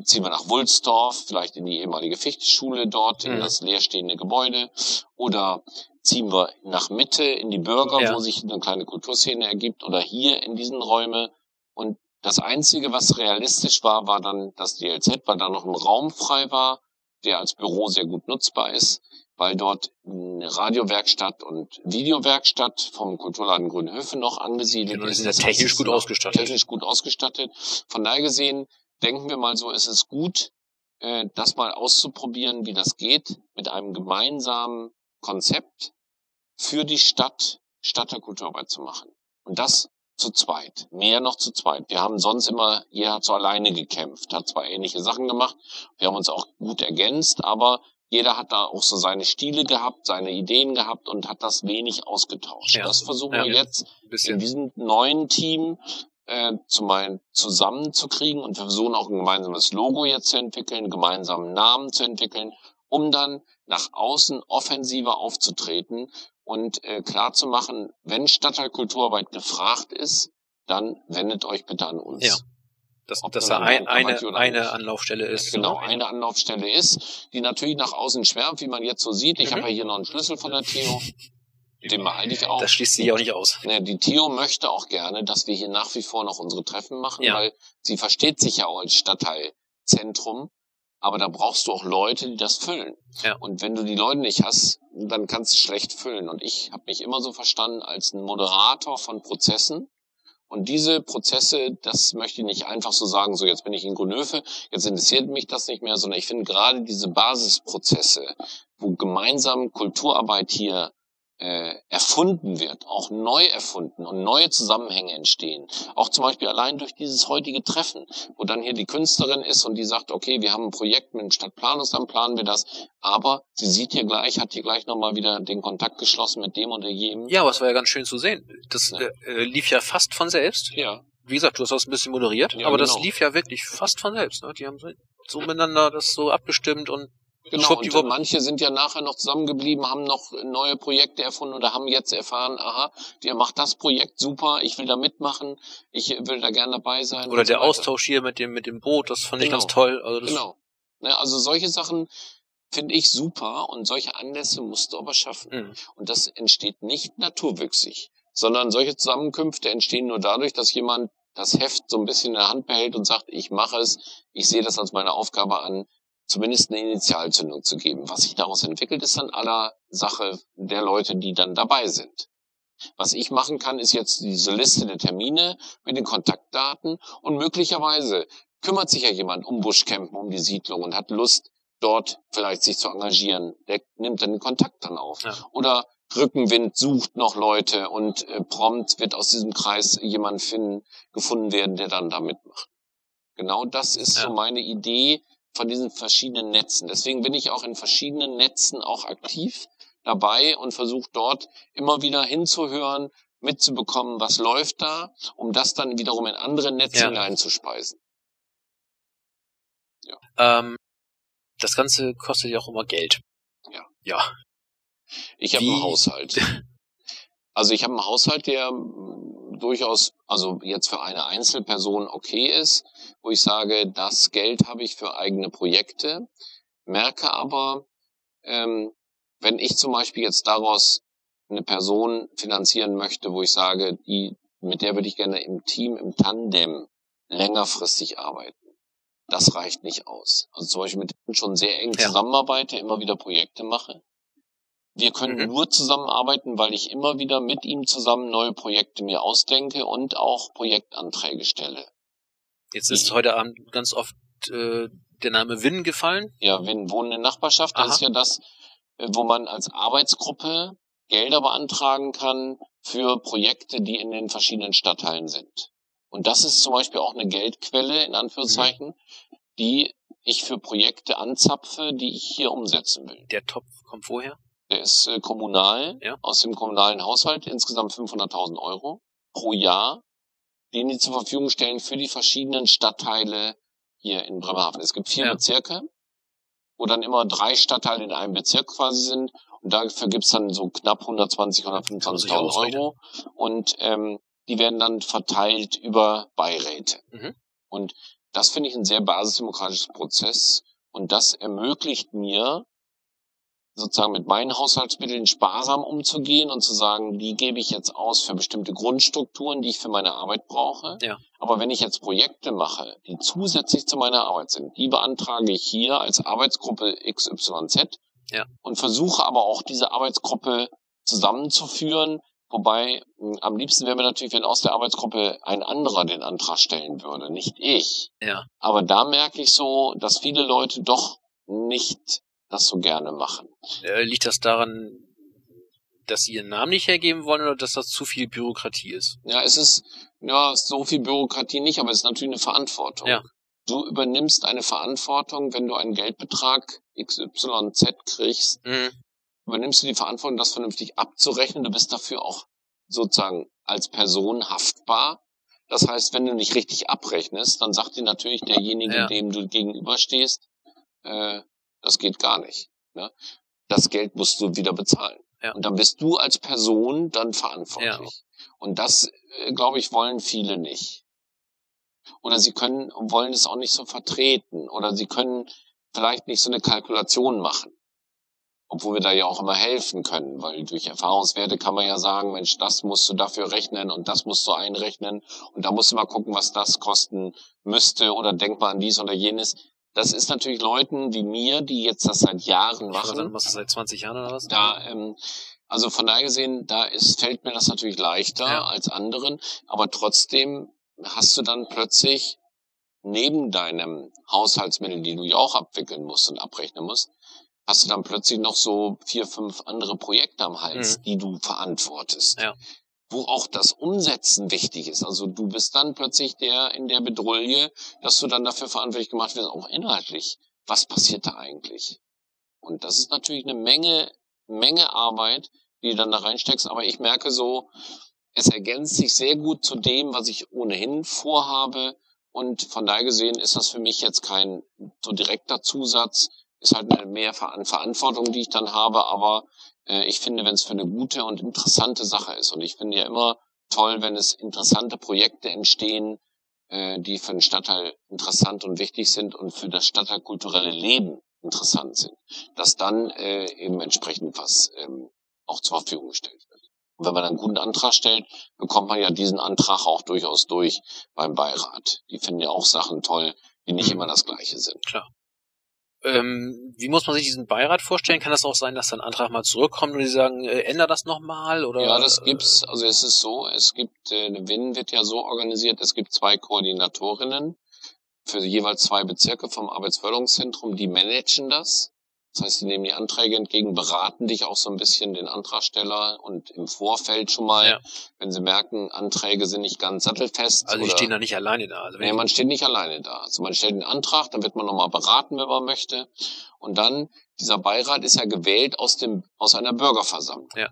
ziehen wir nach Wulsdorf, vielleicht in die ehemalige Fichteschule dort, mhm. in das leerstehende Gebäude, oder ziehen wir nach Mitte in die Bürger, ja. wo sich eine kleine Kulturszene ergibt, oder hier in diesen Räume und das Einzige, was realistisch war, war dann das DLZ, weil da noch ein Raum frei war, der als Büro sehr gut nutzbar ist, weil dort eine Radiowerkstatt und Videowerkstatt vom Kulturladen Grünhöfe noch angesiedelt
genau, ist. ist technisch gut ausgestattet.
Technisch gut ausgestattet. Von daher gesehen, denken wir mal so, ist es gut, äh, das mal auszuprobieren, wie das geht, mit einem gemeinsamen Konzept für die Stadt Stadtteilkulturarbeit zu machen. Und das zu zweit, mehr noch zu zweit. Wir haben sonst immer, jeder hat so alleine gekämpft, hat zwar ähnliche Sachen gemacht, wir haben uns auch gut ergänzt, aber jeder hat da auch so seine Stile gehabt, seine Ideen gehabt und hat das wenig ausgetauscht. Ja. Das versuchen ja, wir jetzt in diesem neuen Team äh, zum zusammenzukriegen und wir versuchen auch ein gemeinsames Logo jetzt zu entwickeln, einen gemeinsamen Namen zu entwickeln, um dann nach außen offensiver aufzutreten und äh, klar zu machen, wenn Stadtteilkulturarbeit gefragt ist, dann wendet euch bitte an uns. Ja.
Dass, dass da ein, eine, eine Anlaufstelle ist.
Genau, eine Anlaufstelle ist, die natürlich nach außen schwärmt, wie man jetzt so sieht. Ich mhm. habe ja hier noch einen Schlüssel von der Theo. Den behalte ich auch.
Das schließt sich auch nicht aus.
Ne, die Theo möchte auch gerne, dass wir hier nach wie vor noch unsere Treffen machen, ja. weil sie versteht sich ja auch als Stadtteilzentrum. Aber da brauchst du auch Leute, die das füllen. Ja. Und wenn du die Leute nicht hast, dann kannst du schlecht füllen. Und ich habe mich immer so verstanden als ein Moderator von Prozessen, und diese Prozesse, das möchte ich nicht einfach so sagen, so jetzt bin ich in Grünöfe, jetzt interessiert mich das nicht mehr, sondern ich finde gerade diese Basisprozesse, wo gemeinsam Kulturarbeit hier äh, erfunden wird, auch neu erfunden und neue Zusammenhänge entstehen. Auch zum Beispiel allein durch dieses heutige Treffen, wo dann hier die Künstlerin ist und die sagt, okay, wir haben ein Projekt mit dem Stadtplanungsamt, planen wir das, aber sie sieht hier gleich, hat hier gleich nochmal wieder den Kontakt geschlossen mit dem oder jenem.
Ja, aber es war ja ganz schön zu sehen. Das ja. äh, lief ja fast von selbst.
Ja.
Wie gesagt, du hast das ein bisschen moderiert, ja, aber genau. das lief ja wirklich fast von selbst. Ne? Die haben so miteinander das so abgestimmt und
Genau, und manche sind ja nachher noch zusammengeblieben, haben noch neue Projekte erfunden oder haben jetzt erfahren, aha, der macht das Projekt super, ich will da mitmachen, ich will da gerne dabei sein.
Oder der so Austausch hier mit dem, mit dem Boot, das fand genau. ich ganz toll.
Also genau. Ne, also solche Sachen finde ich super und solche Anlässe musst du aber schaffen. Mhm. Und das entsteht nicht naturwüchsig, sondern solche Zusammenkünfte entstehen nur dadurch, dass jemand das Heft so ein bisschen in der Hand behält und sagt, ich mache es, ich sehe das als meine Aufgabe an, zumindest eine Initialzündung zu geben. Was sich daraus entwickelt, ist dann aller Sache der Leute, die dann dabei sind. Was ich machen kann, ist jetzt diese Liste der Termine mit den Kontaktdaten und möglicherweise kümmert sich ja jemand um Buschcampen, um die Siedlung und hat Lust, dort vielleicht sich zu engagieren. Der nimmt dann den Kontakt dann auf. Ja. Oder Rückenwind sucht noch Leute und äh, prompt wird aus diesem Kreis jemand finden, gefunden werden, der dann da mitmacht. Genau das ist ja. so meine Idee, von diesen verschiedenen Netzen. Deswegen bin ich auch in verschiedenen Netzen auch aktiv dabei und versuche dort immer wieder hinzuhören, mitzubekommen, was läuft da, um das dann wiederum in andere Netze ja. hineinzuspeisen.
Ja. Ähm, das Ganze kostet ja auch immer Geld.
Ja.
Ja.
Ich habe einen Haushalt. *laughs* Also ich habe einen Haushalt, der durchaus, also jetzt für eine Einzelperson okay ist, wo ich sage, das Geld habe ich für eigene Projekte, merke aber, ähm, wenn ich zum Beispiel jetzt daraus eine Person finanzieren möchte, wo ich sage, die, mit der würde ich gerne im Team, im Tandem längerfristig arbeiten. Das reicht nicht aus. Also zum Beispiel mit denen schon sehr eng zusammenarbeite, immer wieder Projekte mache. Wir können mhm. nur zusammenarbeiten, weil ich immer wieder mit ihm zusammen neue Projekte mir ausdenke und auch Projektanträge stelle.
Jetzt ist heute Abend ganz oft äh, der Name Win gefallen.
Ja, Win, Wohnen in Nachbarschaft, das Aha. ist ja das, äh, wo man als Arbeitsgruppe Gelder beantragen kann für Projekte, die in den verschiedenen Stadtteilen sind. Und das ist zum Beispiel auch eine Geldquelle, in Anführungszeichen, mhm. die ich für Projekte anzapfe, die ich hier umsetzen will.
Der Topf kommt woher?
Der ist äh, kommunal, ja. aus dem kommunalen Haushalt, insgesamt 500.000 Euro pro Jahr, den die zur Verfügung stellen für die verschiedenen Stadtteile hier in Bremerhaven. Es gibt vier ja. Bezirke, wo dann immer drei Stadtteile in einem Bezirk quasi sind. Und dafür gibt's dann so knapp 120, 125.000 Euro. Und ähm, die werden dann verteilt über Beiräte. Mhm. Und das finde ich ein sehr basisdemokratisches Prozess. Und das ermöglicht mir, sozusagen mit meinen Haushaltsmitteln sparsam umzugehen und zu sagen, die gebe ich jetzt aus für bestimmte Grundstrukturen, die ich für meine Arbeit brauche.
Ja.
Aber wenn ich jetzt Projekte mache, die zusätzlich zu meiner Arbeit sind, die beantrage ich hier als Arbeitsgruppe XYZ
ja.
und versuche aber auch diese Arbeitsgruppe zusammenzuführen. Wobei hm, am liebsten wäre mir natürlich, wenn aus der Arbeitsgruppe ein anderer den Antrag stellen würde, nicht ich.
Ja.
Aber da merke ich so, dass viele Leute doch nicht das so gerne machen.
Äh, liegt das daran, dass sie ihren Namen nicht hergeben wollen oder dass das zu viel Bürokratie ist?
Ja, es ist ja so viel Bürokratie nicht, aber es ist natürlich eine Verantwortung.
Ja.
Du übernimmst eine Verantwortung, wenn du einen Geldbetrag XYZ kriegst, mhm. übernimmst du die Verantwortung, das vernünftig abzurechnen. Du bist dafür auch sozusagen als Person haftbar. Das heißt, wenn du nicht richtig abrechnest, dann sagt dir natürlich derjenige, ja. dem du gegenüberstehst, äh, das geht gar nicht. Ne? Das Geld musst du wieder bezahlen.
Ja.
Und dann bist du als Person dann verantwortlich. Ja. Und das, äh, glaube ich, wollen viele nicht. Oder sie können, wollen es auch nicht so vertreten. Oder sie können vielleicht nicht so eine Kalkulation machen. obwohl wir da ja auch immer helfen können, weil durch Erfahrungswerte kann man ja sagen, Mensch, das musst du dafür rechnen und das musst du einrechnen und da musst du mal gucken, was das kosten müsste oder denk mal an dies oder jenes. Das ist natürlich Leuten wie mir, die jetzt das seit Jahren machen.
Du machst das seit 20 Jahren oder was?
Da, ähm, also von daher gesehen, da ist, fällt mir das natürlich leichter ja. als anderen, aber trotzdem hast du dann plötzlich neben deinem Haushaltsmittel, die du ja auch abwickeln musst und abrechnen musst, hast du dann plötzlich noch so vier, fünf andere Projekte am Hals, mhm. die du verantwortest. Ja. Wo auch das Umsetzen wichtig ist. Also du bist dann plötzlich der in der Bedrulle, dass du dann dafür verantwortlich gemacht wirst, auch inhaltlich. Was passiert da eigentlich? Und das ist natürlich eine Menge, Menge Arbeit, die du dann da reinsteckst. Aber ich merke so, es ergänzt sich sehr gut zu dem, was ich ohnehin vorhabe. Und von daher gesehen ist das für mich jetzt kein so direkter Zusatz, ist halt eine mehr Verantwortung, die ich dann habe, aber äh, ich finde, wenn es für eine gute und interessante Sache ist, und ich finde ja immer toll, wenn es interessante Projekte entstehen, äh, die für den Stadtteil interessant und wichtig sind und für das stadtteilkulturelle Leben interessant sind, dass dann äh, eben entsprechend was ähm, auch zur Verfügung gestellt wird. Und wenn man einen guten Antrag stellt, bekommt man ja diesen Antrag auch durchaus durch beim Beirat. Die finden ja auch Sachen toll, die nicht immer das Gleiche sind.
Klar. Ähm, wie muss man sich diesen Beirat vorstellen? Kann das auch sein, dass dann ein Antrag mal zurückkommt und die sagen, äh, änder das nochmal? Oder?
Ja, das gibt's. Also es ist so, es gibt, äh, WIN wird ja so organisiert, es gibt zwei Koordinatorinnen für jeweils zwei Bezirke vom Arbeitsförderungszentrum, die managen das. Das heißt, die nehmen die Anträge entgegen, beraten dich auch so ein bisschen den Antragsteller und im Vorfeld schon mal, ja. wenn sie merken, Anträge sind nicht ganz sattelfest.
Also die stehen da nicht alleine da. Also
nee, man steht nicht alleine da. Also man stellt den Antrag, dann wird man nochmal beraten, wenn man möchte. Und dann, dieser Beirat ist ja gewählt aus dem, aus einer Bürgerversammlung. Ja.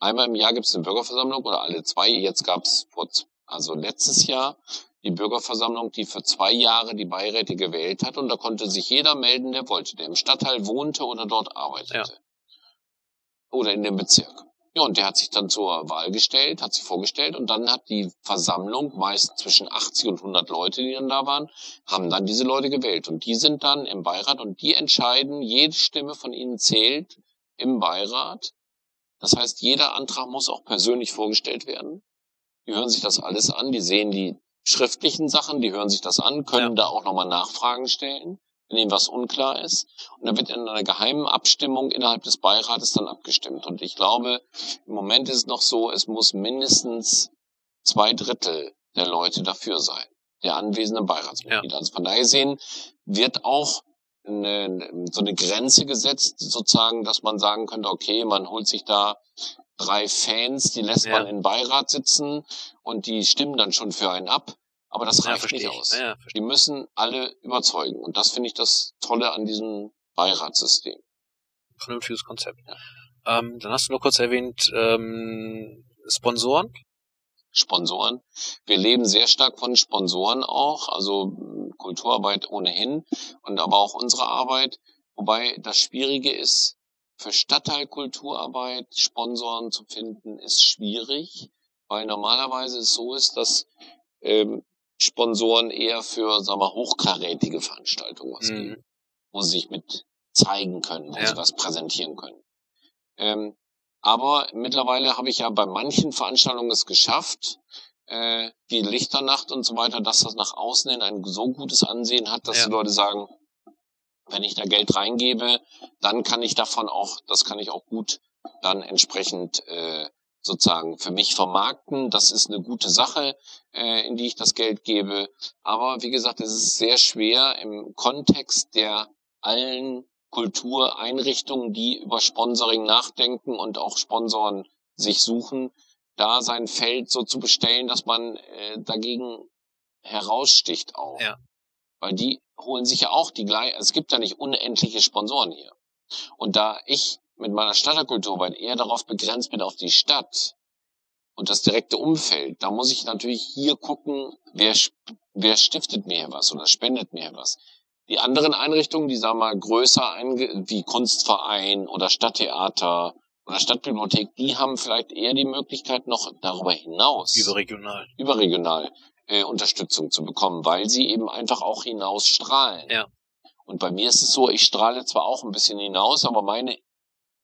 Einmal im Jahr gibt es eine Bürgerversammlung oder alle zwei. Jetzt gab es vor, also letztes Jahr die Bürgerversammlung, die für zwei Jahre die Beiräte gewählt hat. Und da konnte sich jeder melden, der wollte, der im Stadtteil wohnte oder dort arbeitete. Ja. Oder in dem Bezirk. Ja, und der hat sich dann zur Wahl gestellt, hat sich vorgestellt und dann hat die Versammlung, meist zwischen 80 und 100 Leute, die dann da waren, haben dann diese Leute gewählt. Und die sind dann im Beirat und die entscheiden, jede Stimme von ihnen zählt im Beirat. Das heißt, jeder Antrag muss auch persönlich vorgestellt werden. Die hören sich das alles an, die sehen die schriftlichen Sachen, die hören sich das an, können ja. da auch nochmal Nachfragen stellen, wenn ihnen was unklar ist. Und dann wird in einer geheimen Abstimmung innerhalb des Beirates dann abgestimmt. Und ich glaube, im Moment ist es noch so, es muss mindestens zwei Drittel der Leute dafür sein, der anwesenden Beiratsmitglieder. Ja. Also von daher sehen wird auch eine, so eine Grenze gesetzt, sozusagen, dass man sagen könnte, okay, man holt sich da drei Fans, die lässt ja. man in Beirat sitzen und die stimmen dann schon für einen ab. Aber das reicht ja, nicht aus. Ja, die müssen alle überzeugen. Und das finde ich das Tolle an diesem Beiratssystem.
Vernünftiges Konzept. Ähm, dann hast du nur kurz erwähnt, ähm, Sponsoren.
Sponsoren. Wir leben sehr stark von Sponsoren auch, also Kulturarbeit ohnehin und aber auch unsere Arbeit. Wobei das Schwierige ist, für Stadtteilkulturarbeit Sponsoren zu finden, ist schwierig, weil normalerweise es so ist, dass ähm, Sponsoren eher für, sagen wir, hochkarätige Veranstaltungen was mhm. geben, wo sie sich mit zeigen können, wo ja. sie was präsentieren können. Ähm, aber mittlerweile habe ich ja bei manchen Veranstaltungen es geschafft, äh, wie Lichternacht und so weiter, dass das nach außen hin ein so gutes Ansehen hat, dass ja. die Leute sagen, wenn ich da Geld reingebe, dann kann ich davon auch, das kann ich auch gut dann entsprechend äh, sozusagen für mich vermarkten. Das ist eine gute Sache, äh, in die ich das Geld gebe. Aber wie gesagt, es ist sehr schwer im Kontext der allen Kultureinrichtungen, die über Sponsoring nachdenken und auch Sponsoren sich suchen, da sein Feld so zu bestellen, dass man äh, dagegen heraussticht auch. Ja. Weil die holen sich ja auch die gleichen, es gibt ja nicht unendliche Sponsoren hier. Und da ich mit meiner Stadtkulturarbeit eher darauf begrenzt bin auf die Stadt und das direkte Umfeld, da muss ich natürlich hier gucken, wer, wer stiftet mir was oder spendet mir was. Die anderen Einrichtungen, die sagen wir mal größer wie Kunstverein oder Stadttheater oder Stadtbibliothek, die haben vielleicht eher die Möglichkeit noch darüber hinaus.
Überregional.
Überregional äh, Unterstützung zu bekommen, weil sie eben einfach auch hinausstrahlen. Ja. Und bei mir ist es so, ich strahle zwar auch ein bisschen hinaus, aber meine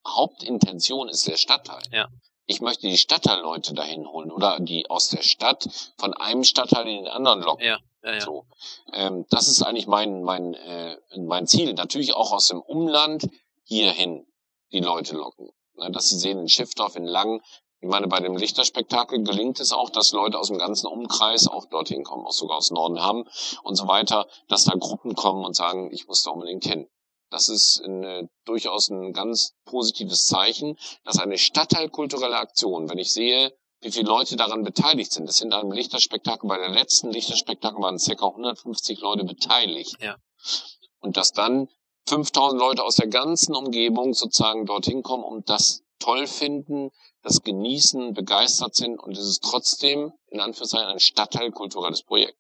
Hauptintention ist der Stadtteil.
Ja.
Ich möchte die Stadtteilleute dahin holen oder die aus der Stadt von einem Stadtteil in den anderen locken.
Ja. Ja, ja.
So, ähm, das ist eigentlich mein mein äh, mein Ziel. Natürlich auch aus dem Umland hierhin die Leute locken, ne, dass sie sehen in Schiffdorf, in Lang. Ich meine, bei dem Lichterspektakel gelingt es auch, dass Leute aus dem ganzen Umkreis auch dorthin kommen, auch sogar aus Norden haben und so weiter, dass da Gruppen kommen und sagen, ich muss da unbedingt hin. Das ist eine, durchaus ein ganz positives Zeichen, dass eine stadtteilkulturelle Aktion, wenn ich sehe, wie viele Leute daran beteiligt sind. Das sind einem Lichterspektakel, bei der letzten Lichterspektakel waren ca. 150 Leute beteiligt.
Ja.
Und dass dann 5000 Leute aus der ganzen Umgebung sozusagen dorthin kommen und das toll finden, das genießen, begeistert sind und es ist trotzdem in Anführungszeichen ein stadtteilkulturelles Projekt.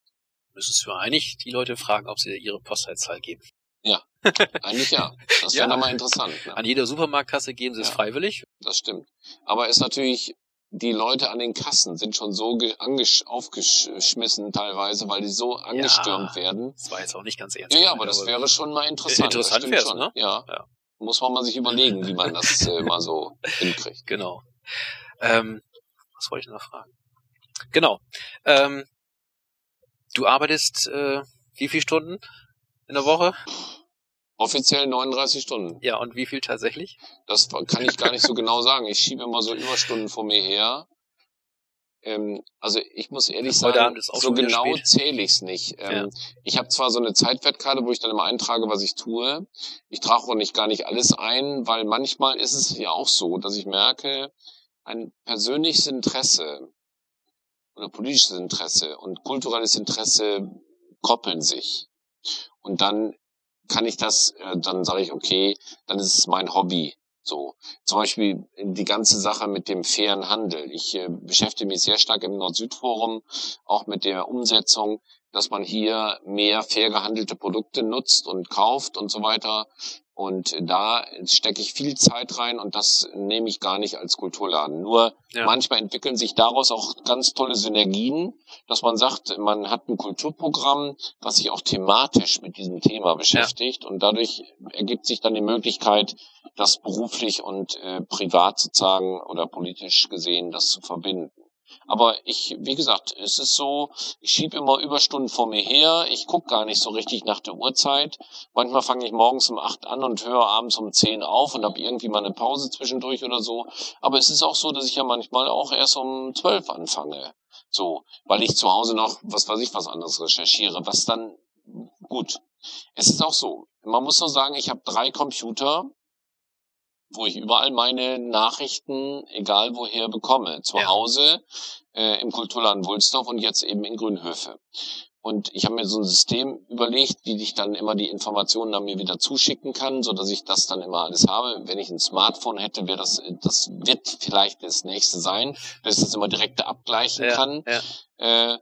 Müsstest du eigentlich die Leute fragen, ob sie ihre Postleitzahl geben.
Ja, eigentlich ja. Das wäre
Ja.
nochmal interessant. Ne?
An jeder Supermarktkasse geben sie es
Ja.
freiwillig.
Das stimmt. Aber ist natürlich, die Leute an den Kassen sind schon so aufgeschmissen teilweise, weil die so angestürmt werden.
Das war jetzt auch nicht ganz ernst.
Ja, ja, aber das wäre schon mal interessant.
Interessant
stimmt
wär's,
schon.
ne?
Ja.
Ja.
Muss man mal sich überlegen, wie man das äh, mal so *laughs* hinkriegt.
Genau. Ähm, was wollte ich noch fragen? Genau. Ähm, du arbeitest äh, wie viele Stunden in der Woche?
Offiziell 39 Stunden.
Ja, und wie viel tatsächlich?
Das kann ich gar nicht so genau sagen. Ich schiebe immer so Überstunden vor mir her. Ähm, also ich muss ehrlich sagen, so genau zähle ich es nicht. Ähm, Ich habe zwar so eine Zeitwertkarte, wo ich dann immer eintrage, was ich tue. Ich trage auch nicht gar nicht alles ein, weil manchmal ist es ja auch so, dass ich merke, ein persönliches Interesse oder politisches Interesse und kulturelles Interesse koppeln sich. Und dann kann ich das, äh, dann sage ich, okay, dann ist es mein Hobby. So, zum Beispiel die ganze Sache mit dem fairen Handel. Ich äh, beschäftige mich sehr stark im Nord-Süd-Forum auch mit der Umsetzung, dass man hier mehr fair gehandelte Produkte nutzt und kauft und so weiter. Und da stecke ich viel Zeit rein und das nehme ich gar nicht als Kulturladen. Nur
Ja.
manchmal entwickeln sich daraus auch ganz tolle Synergien, dass man sagt, man hat ein Kulturprogramm, was sich auch thematisch mit diesem Thema beschäftigt und dadurch ergibt sich dann die Möglichkeit, das beruflich und äh, privat sozusagen oder politisch gesehen das zu verbinden. Aber ich, wie gesagt, es ist so, ich schiebe immer Überstunden vor mir her, ich gucke gar nicht so richtig nach der Uhrzeit. Manchmal fange ich morgens um acht an und höre abends um zehn auf und habe irgendwie mal eine Pause zwischendurch oder so. Aber es ist auch so, dass ich ja manchmal auch erst um zwölf anfange. So, weil ich zu Hause noch, was weiß ich, was anderes recherchiere, was dann gut. Es ist auch so. Man muss so sagen, ich habe drei Computer, wo ich überall meine Nachrichten, egal woher, bekomme. Zu
Ja.
Hause, äh, im Kulturladen Wulsdorf und jetzt eben in Grünhöfe. Und ich habe mir so ein System überlegt, wie ich dann immer die Informationen an mir wieder zuschicken kann, so dass ich das dann immer alles habe. Wenn ich ein Smartphone hätte, wäre das, das wird vielleicht das nächste sein, dass ich das immer direkt abgleichen
Ja,
kann.
ja.
Äh,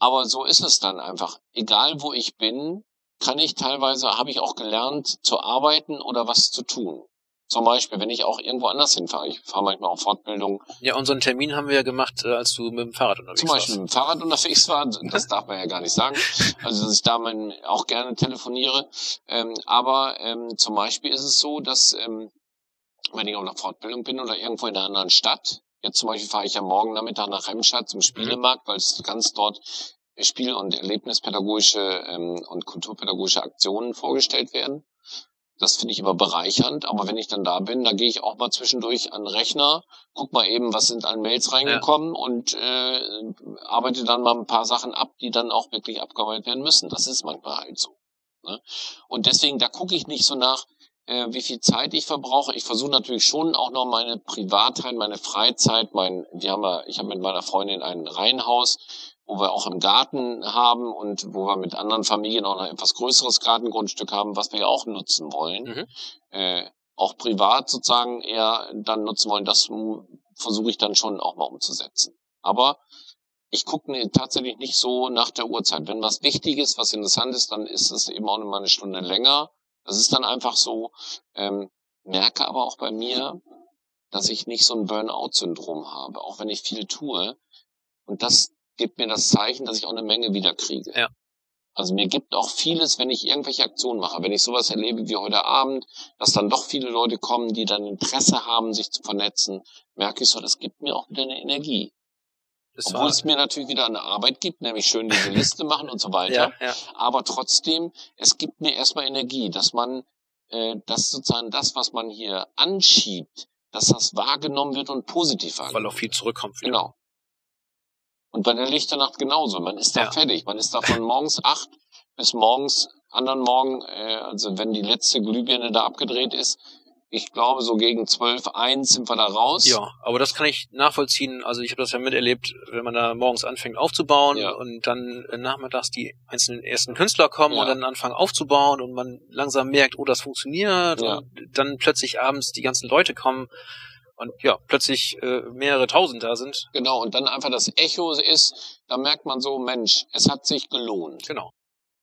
aber so ist es dann einfach. Egal wo ich bin, kann ich teilweise, habe ich auch gelernt, zu arbeiten oder was zu tun. Zum Beispiel, wenn ich auch irgendwo anders hinfahre. Ich fahre manchmal auf Fortbildung,
Ja, unseren Termin haben wir ja gemacht, äh, als du mit dem Fahrrad unterwegs
zum Beispiel
warst.
mit dem Fahrrad unterwegs war. Das darf man ja gar nicht sagen. *laughs* Also, dass ich da mein, auch gerne telefoniere. Ähm, aber ähm, zum Beispiel ist es so, dass ähm, wenn ich auf einer Fortbildung bin oder irgendwo in einer anderen Stadt, jetzt zum Beispiel fahre ich ja morgen Nachmittag nach Remscheid zum Spielemarkt, weil es ganz dort Spiel- und Erlebnispädagogische ähm, und kulturpädagogische Aktionen vorgestellt werden. Das finde ich immer bereichernd, aber wenn ich dann da bin, da gehe ich auch mal zwischendurch an den Rechner, guck mal eben, was sind an Mails reingekommen und äh, arbeite dann mal ein paar Sachen ab, die dann auch wirklich abgearbeitet werden müssen. Das ist manchmal halt so. Ne? Und deswegen, da gucke ich nicht so nach, äh, wie viel Zeit ich verbrauche. Ich versuche natürlich schon auch noch meine Privatheit, meine Freizeit, mein, wir haben ja, ich habe mit meiner Freundin ein Reihenhaus, wo wir auch im Garten haben und wo wir mit anderen Familien auch noch ein etwas größeres Gartengrundstück haben, was wir ja auch nutzen wollen.
Mhm.
Äh, auch privat sozusagen eher dann nutzen wollen, das versuche ich dann schon auch mal umzusetzen. Aber ich gucke ne, tatsächlich nicht so nach der Uhrzeit. Wenn was wichtig ist, was interessant ist, dann ist es eben auch mal eine Stunde länger. Das ist dann einfach so. Ähm, merke aber auch bei mir, dass ich nicht so ein Burnout-Syndrom habe, auch wenn ich viel tue. Und das gibt mir das Zeichen, dass ich auch eine Menge wieder kriege.
Ja.
Also mir gibt auch vieles, wenn ich irgendwelche Aktionen mache, wenn ich sowas erlebe wie heute Abend, dass dann doch viele Leute kommen, die dann Interesse haben, sich zu vernetzen, merke ich so, das gibt mir auch wieder eine Energie. Das Obwohl es mir natürlich wieder eine Arbeit gibt, nämlich schön diese *laughs* Liste machen und so weiter. Ja, ja. Aber trotzdem, es gibt mir erstmal Energie, dass man, äh, dass sozusagen das, was man hier anschiebt, dass das wahrgenommen wird und positiv
wahrgenommen Weil auch viel zurückkommt.
Wieder. Genau. Und bei der Lichternacht genauso. Man ist da ja. fertig. Man ist da von morgens acht bis morgens anderen Morgen, äh, also wenn die letzte Glühbirne da abgedreht ist, ich glaube, so gegen zwölf, eins sind wir da raus.
Ja, aber das kann ich nachvollziehen. Also ich habe das ja miterlebt, wenn man da morgens anfängt aufzubauen ja. und dann nachmittags die einzelnen ersten Künstler kommen ja. und dann anfangen aufzubauen und man langsam merkt, oh, das funktioniert ja. und dann plötzlich abends die ganzen Leute kommen und ja, plötzlich äh, mehrere tausend da sind.
Genau, und dann einfach das Echo ist, da merkt man so, Mensch, es hat sich gelohnt.
Genau.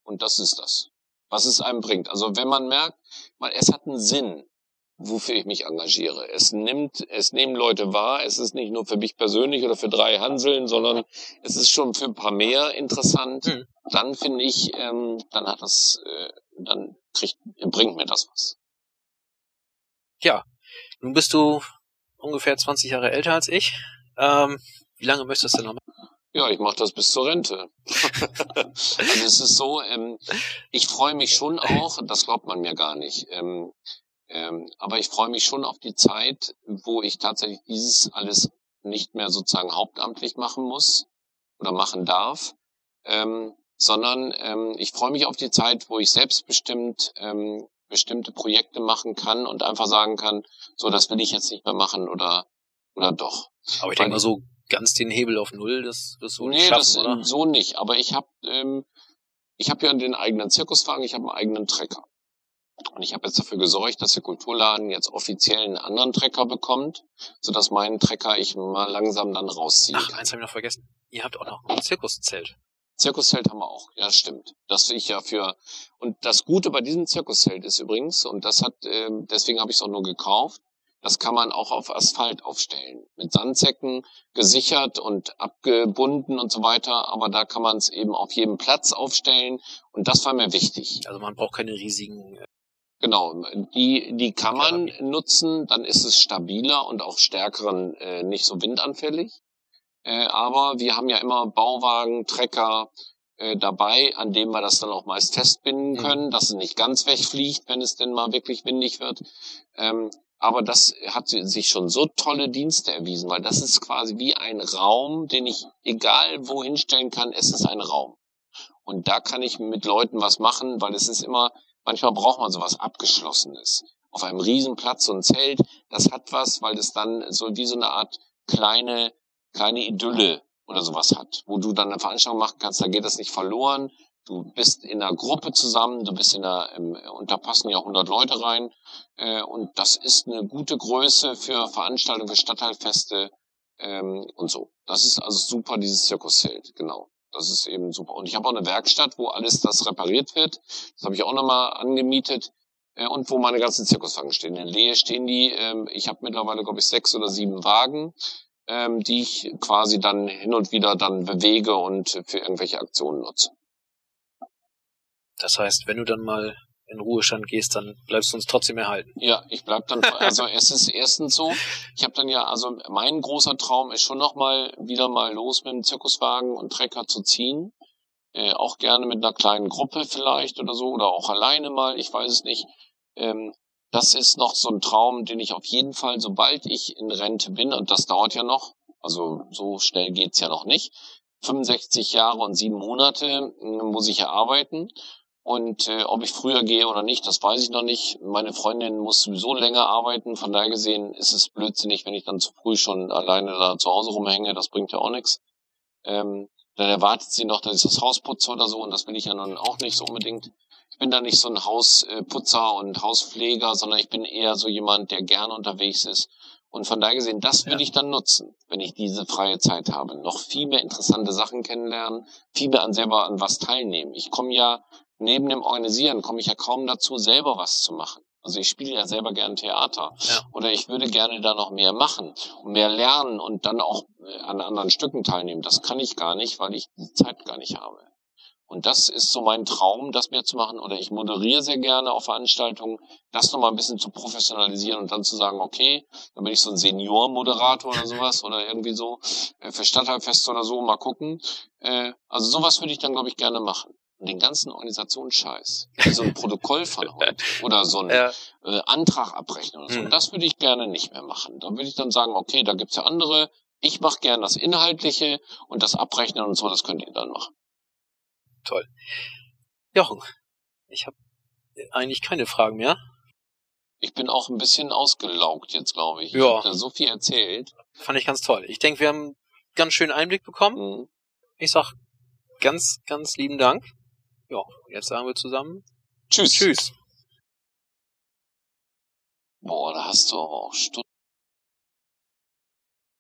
Und das ist das, was es einem bringt. Also wenn man merkt, man, es hat einen Sinn wofür ich mich engagiere. Es nimmt, es nehmen Leute wahr. Es ist nicht nur für mich persönlich oder für drei Hanseln, sondern es ist schon für ein paar mehr interessant. Mhm. Dann finde ich, ähm, dann hat das, äh, dann kriegt, bringt mir das was.
Ja, nun bist du ungefähr 20 Jahre älter als ich. Ähm, wie lange möchtest du noch machen?
Ja, ich mache das bis zur Rente. *laughs* also es ist so, ähm, ich freue mich schon auch, das glaubt man mir gar nicht. Ähm, ähm, aber ich freue mich schon auf die Zeit, wo ich tatsächlich dieses alles nicht mehr sozusagen hauptamtlich machen muss oder machen darf, ähm, sondern ähm, ich freue mich auf die Zeit, wo ich selbstbestimmt ähm, bestimmte Projekte machen kann und einfach sagen kann, so das will ich jetzt nicht mehr machen oder oder doch.
Aber ich denke mal so ganz den Hebel auf null, das wirst du
nee, nicht schaffen, das oder? so nicht. Aber ich habe ähm, ich habe ja den eigenen Zirkuswagen, ich habe einen eigenen Trecker. Und ich habe jetzt dafür gesorgt, dass der Kulturladen jetzt offiziell einen anderen Trecker bekommt, sodass meinen Trecker ich mal langsam dann rausziehe.
Ach, eins habe ich noch vergessen. Ihr habt auch noch ein Zirkuszelt.
Zirkuszelt haben wir auch, ja stimmt. Das ich ja für und das Gute bei diesem Zirkuszelt ist übrigens und das hat äh, deswegen habe ich es auch nur gekauft. Das kann man auch auf Asphalt aufstellen, mit Sandsäcken gesichert und abgebunden und so weiter. Aber da kann man es eben auf jedem Platz aufstellen und das war mir wichtig.
Also man braucht keine riesigen äh,
Genau, die, die kann man nutzen, dann ist es stabiler und auch stärkeren, äh, nicht so windanfällig. Äh, aber wir haben ja immer Bauwagen, Trecker äh, dabei, an dem wir das dann auch meist festbinden mhm. können, mhm. dass es nicht ganz wegfliegt, wenn es denn mal wirklich windig wird. Ähm, aber das hat sich schon so tolle Dienste erwiesen, weil das ist quasi wie ein Raum, den ich egal wohin stellen kann, es ist ein Raum. Und da kann ich mit Leuten was machen, weil es ist immer, Manchmal braucht man sowas Abgeschlossenes. Auf einem Riesenplatz so ein Zelt, das hat was, weil es dann so wie so eine Art kleine, kleine Idylle oder sowas hat, wo du dann eine Veranstaltung machen kannst, da geht das nicht verloren. Du bist in einer Gruppe zusammen, du bist in einer, und da passen ja 100 Leute rein. Äh, und das ist eine gute Größe für Veranstaltungen, für Stadtteilfeste ähm, und so. Das ist also super, dieses Zirkuszelt, genau. Das ist eben super. Und ich habe auch eine Werkstatt, wo alles das repariert wird. Das habe ich auch nochmal angemietet. Äh, und wo meine ganzen Zirkuswagen stehen. In Lehe stehen die. Ähm, ich habe mittlerweile, glaube ich, sechs oder sieben Wagen, ähm, die ich quasi dann hin und wieder dann bewege und für irgendwelche Aktionen nutze.
Das heißt, wenn du dann mal in Ruhestand gehst, dann bleibst du uns trotzdem erhalten.
Ja, ich bleib dann, also *laughs* es ist erstens so, ich habe dann ja, also mein großer Traum ist schon noch mal wieder mal los mit dem Zirkuswagen und Trecker zu ziehen. Äh, auch gerne mit einer kleinen Gruppe vielleicht oder so, oder auch alleine mal, ich weiß es nicht. Ähm, das ist noch so ein Traum, den ich auf jeden Fall, sobald ich in Rente bin, und das dauert ja noch, also so schnell geht's ja noch nicht, 65 Jahre und sieben Monate muss ich ja arbeiten. Und äh, ob ich früher gehe oder nicht, das weiß ich noch nicht. Meine Freundin muss sowieso länger arbeiten. Von daher gesehen ist es blödsinnig, wenn ich dann zu früh schon alleine da zu Hause rumhänge. Das bringt ja auch nichts. Ähm, dann erwartet sie noch, dass ich das Haus putze oder so. Und das will ich ja nun auch nicht so unbedingt. Ich bin da nicht so ein Hausputzer und Hauspfleger, sondern ich bin eher so jemand, der gerne unterwegs ist. Und von daher gesehen, das will ja. ich dann nutzen, wenn ich diese freie Zeit habe. Noch viel mehr interessante Sachen kennenlernen, viel mehr an selber an was teilnehmen. Ich komme ja neben dem Organisieren komme ich ja kaum dazu, selber was zu machen. Also ich spiele ja selber gern Theater. Ja. Oder ich würde gerne da noch mehr machen und mehr lernen und dann auch äh, an anderen Stücken teilnehmen. Das kann ich gar nicht, weil ich die Zeit gar nicht habe. Und das ist so mein Traum, das mehr zu machen. Oder ich moderiere sehr gerne auf Veranstaltungen, das nochmal ein bisschen zu professionalisieren und dann zu sagen, okay, dann bin ich so ein Senior-Moderator oder sowas *laughs* oder irgendwie so, äh, für Stadtteilfest oder so, mal gucken. Äh, also sowas würde ich dann, glaube ich, gerne machen. Und den ganzen Organisationsscheiß, so ein Protokoll von heute *laughs* oder so ein ja. äh, Antrag abrechnen oder so, mhm. das würde ich gerne nicht mehr machen. Da würde ich dann sagen, okay, da gibt's ja andere, ich mache gern das Inhaltliche und das Abrechnen und so, das könnt ihr dann machen.
Toll. Jochen, ich habe eigentlich keine Fragen mehr.
Ich bin auch ein bisschen ausgelaugt jetzt, glaube ich. Ja. Ich habe so viel erzählt.
Fand ich ganz toll. Ich denke, wir haben ganz schön Einblick bekommen. Mhm. Ich sag ganz, ganz lieben Dank. Ja, jetzt sagen wir zusammen.
Tschüss.
Tschüss.
Boah, da hast du auch Stunden.